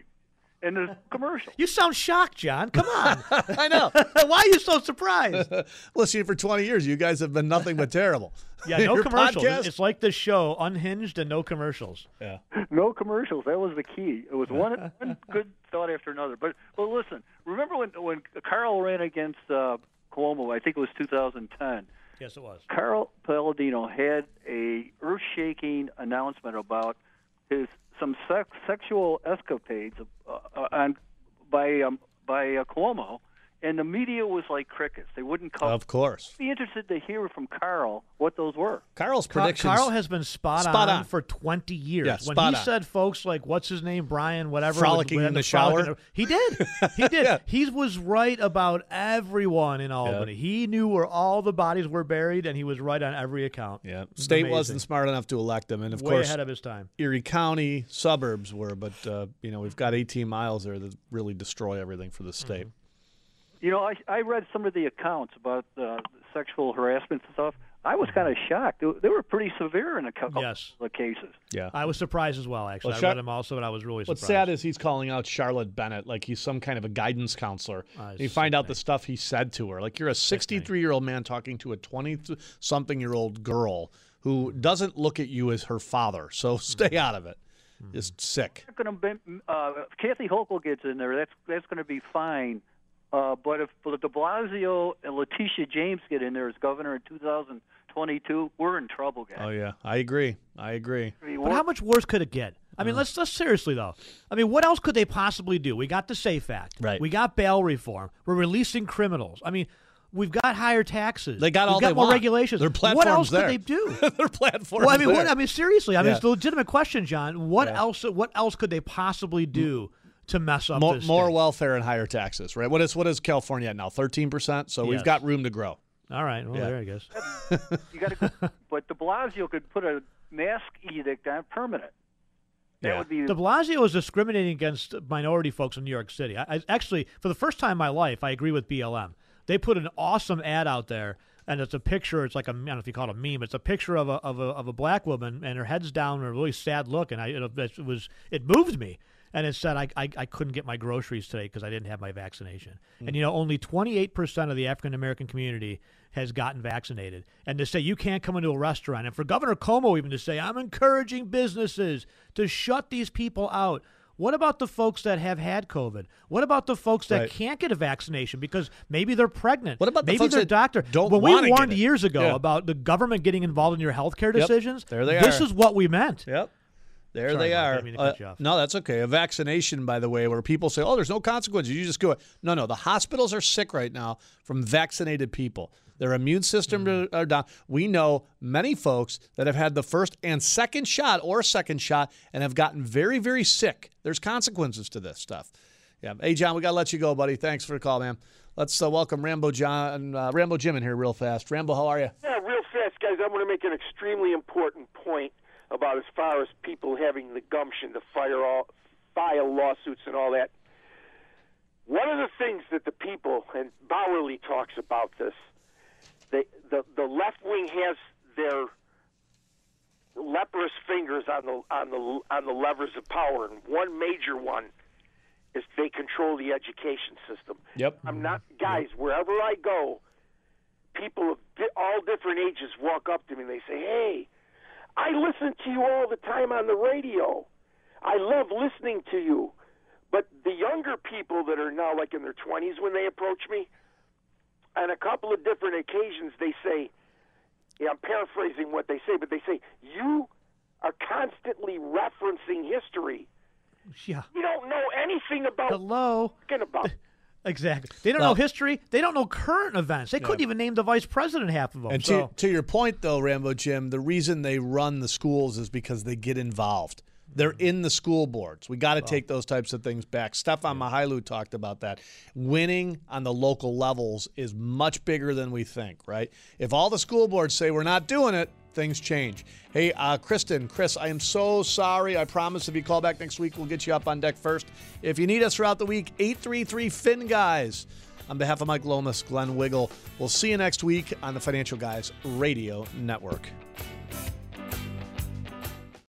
And the commercial. You sound shocked, John. Come on. I know. Why are you so surprised? Listen, for 20 years, you guys have been nothing but terrible. Yeah, no Your commercials. podcast- It's like the show, unhinged and no commercials. Yeah. No commercials. That was the key. It was one, one good thought after another. But but listen, remember when when Carl ran against uh, Cuomo? I think it was 2010. Yes, it was. Carl Paladino had a earth-shaking announcement about his some sex, sexual escapades uh, uh, on by um, by uh, Cuomo, and the media was like crickets. They wouldn't cover. Of course. I'd Be interested to hear from Carl what those were. Carl's Car- predictions. Carl has been spot, Spot on, on. for 20 years. Yeah, when spot he on. said folks like, what's his name, Brian, whatever. Frolicking in the frolicking- shower? He did. He did. He was right about everyone in Albany. He knew where all the bodies were buried, and he was right on every account. Yeah. State amazing. wasn't smart enough to elect him, and of Way course, ahead of his time. Erie County suburbs were, but uh, you know we've got 18 miles there that really destroy everything for the state. You know, I, I read some of the accounts about uh, sexual harassment and stuff. I was kind of shocked. They, they were pretty severe in a couple Yes. of cases. Yeah. I was surprised as well, actually. Well, I Char- read him also, and I was really What's sad is he's calling out Charlotte Bennett like he's some kind of a guidance counselor. It's you find out the stuff he said to her. Like you're a 63 year old man talking to a 20 something year old girl who doesn't look at you as her father. So stay out of it. It's sick. Going to uh, if Kathy Hochul gets in there. That's that's going to be fine. Uh, but if De Blasio and Letitia James get in there as governor in 2022, we're in trouble, guys. Oh yeah, I agree. I agree. But how much worse could it get? I Uh. mean, let's let's seriously though. I mean, what else could they possibly do? We got the Safe Act. Right. We got bail reform. We're releasing criminals. I mean, we've got higher taxes. They got We've all got they more want. regulations. Their platforms what else there. could they do? Their platform. well, I mean, what, I mean, seriously. I mean, it's a legitimate question, John. What Yeah. else? What else could they possibly do to mess up more, this more welfare and higher taxes, right? What is what is California at now? 13 percent. So we've got room to grow. All right. Well, Yeah. there I guess. You got to, but De Blasio could put a mask edict on permanent. That would be De Blasio is discriminating against minority folks in New York City. I, I actually, for the first time in my life, I agree with BLM. They put an awesome ad out there, and it's a picture. It's like a I don't know if you call it a meme. It's a picture of a of a, of a black woman, and her head's down, and a really sad look. And I it, it was it moved me. And it said I, I, I couldn't get my groceries today because I didn't have my vaccination. And mm. you know, only 28% of the African American community has gotten vaccinated. And to say you can't come into a restaurant, and for Governor Cuomo even to say, I'm encouraging businesses to shut these people out. What about the folks that have had COVID? What about the folks that Right. can't get a vaccination because maybe they're pregnant? What about the maybe folks their that doctor? don't when we warned years ago Yeah. about the government getting involved in your health care Yep. decisions, There they this are. is what we meant. Yep. There Sorry, they Mike, are. didn't mean Uh, no, that's okay. A vaccination, by the way, where people say, "Oh, there's no consequences. You just go." No, no. The hospitals are sick right now from vaccinated people. Their immune system Mm-hmm. are down. We know many folks that have had the first and second shot or second shot and have gotten very, very sick. There's consequences to this stuff. Yeah. Hey, John, we got to let you go, buddy. Thanks for the call, man. Let's uh, welcome Rambo John, uh, Rambo Jim in here real fast. Rambo, how are you? Yeah, real fast, guys. I want to make an extremely important point about as far as people having the gumption to fire all, file lawsuits and all that. One of the things that the people and Bowerly talks about this, they, the the left wing has their leprous fingers on the on the on the levers of power, and one major one is they control the education system. Yep. I'm mm-hmm. not, guys. Wherever I go, people of di- all different ages walk up to me and they say, "Hey, I listen to you all the time on the radio. I love listening to you." But the younger people that are now like in their 20s when they approach me, on a couple of different occasions they say, Yeah, I'm paraphrasing what they say, but they say you are constantly referencing history. Yeah. You don't know anything about Hello. talking about. Exactly. They don't Well- know history. They don't know current events. They couldn't even name the vice president half of them. And to, so. to your point, though, Rambo Jim, the reason they run the schools is because they get involved. They're mm. in the school boards. We got to take those types of things back. Stefan Mychajliw talked about that. Winning on the local levels is much bigger than we think, right? If all the school boards say we're not doing it, things change. Hey, uh, Kristen, Chris, I am so sorry. I promise if you call back next week, we'll get you up on deck first. If you need us throughout the week, 833 Fin Guys. On behalf of Mike Lomas, Glenn Wiegel, we'll see you next week on the Financial Guys Radio Network.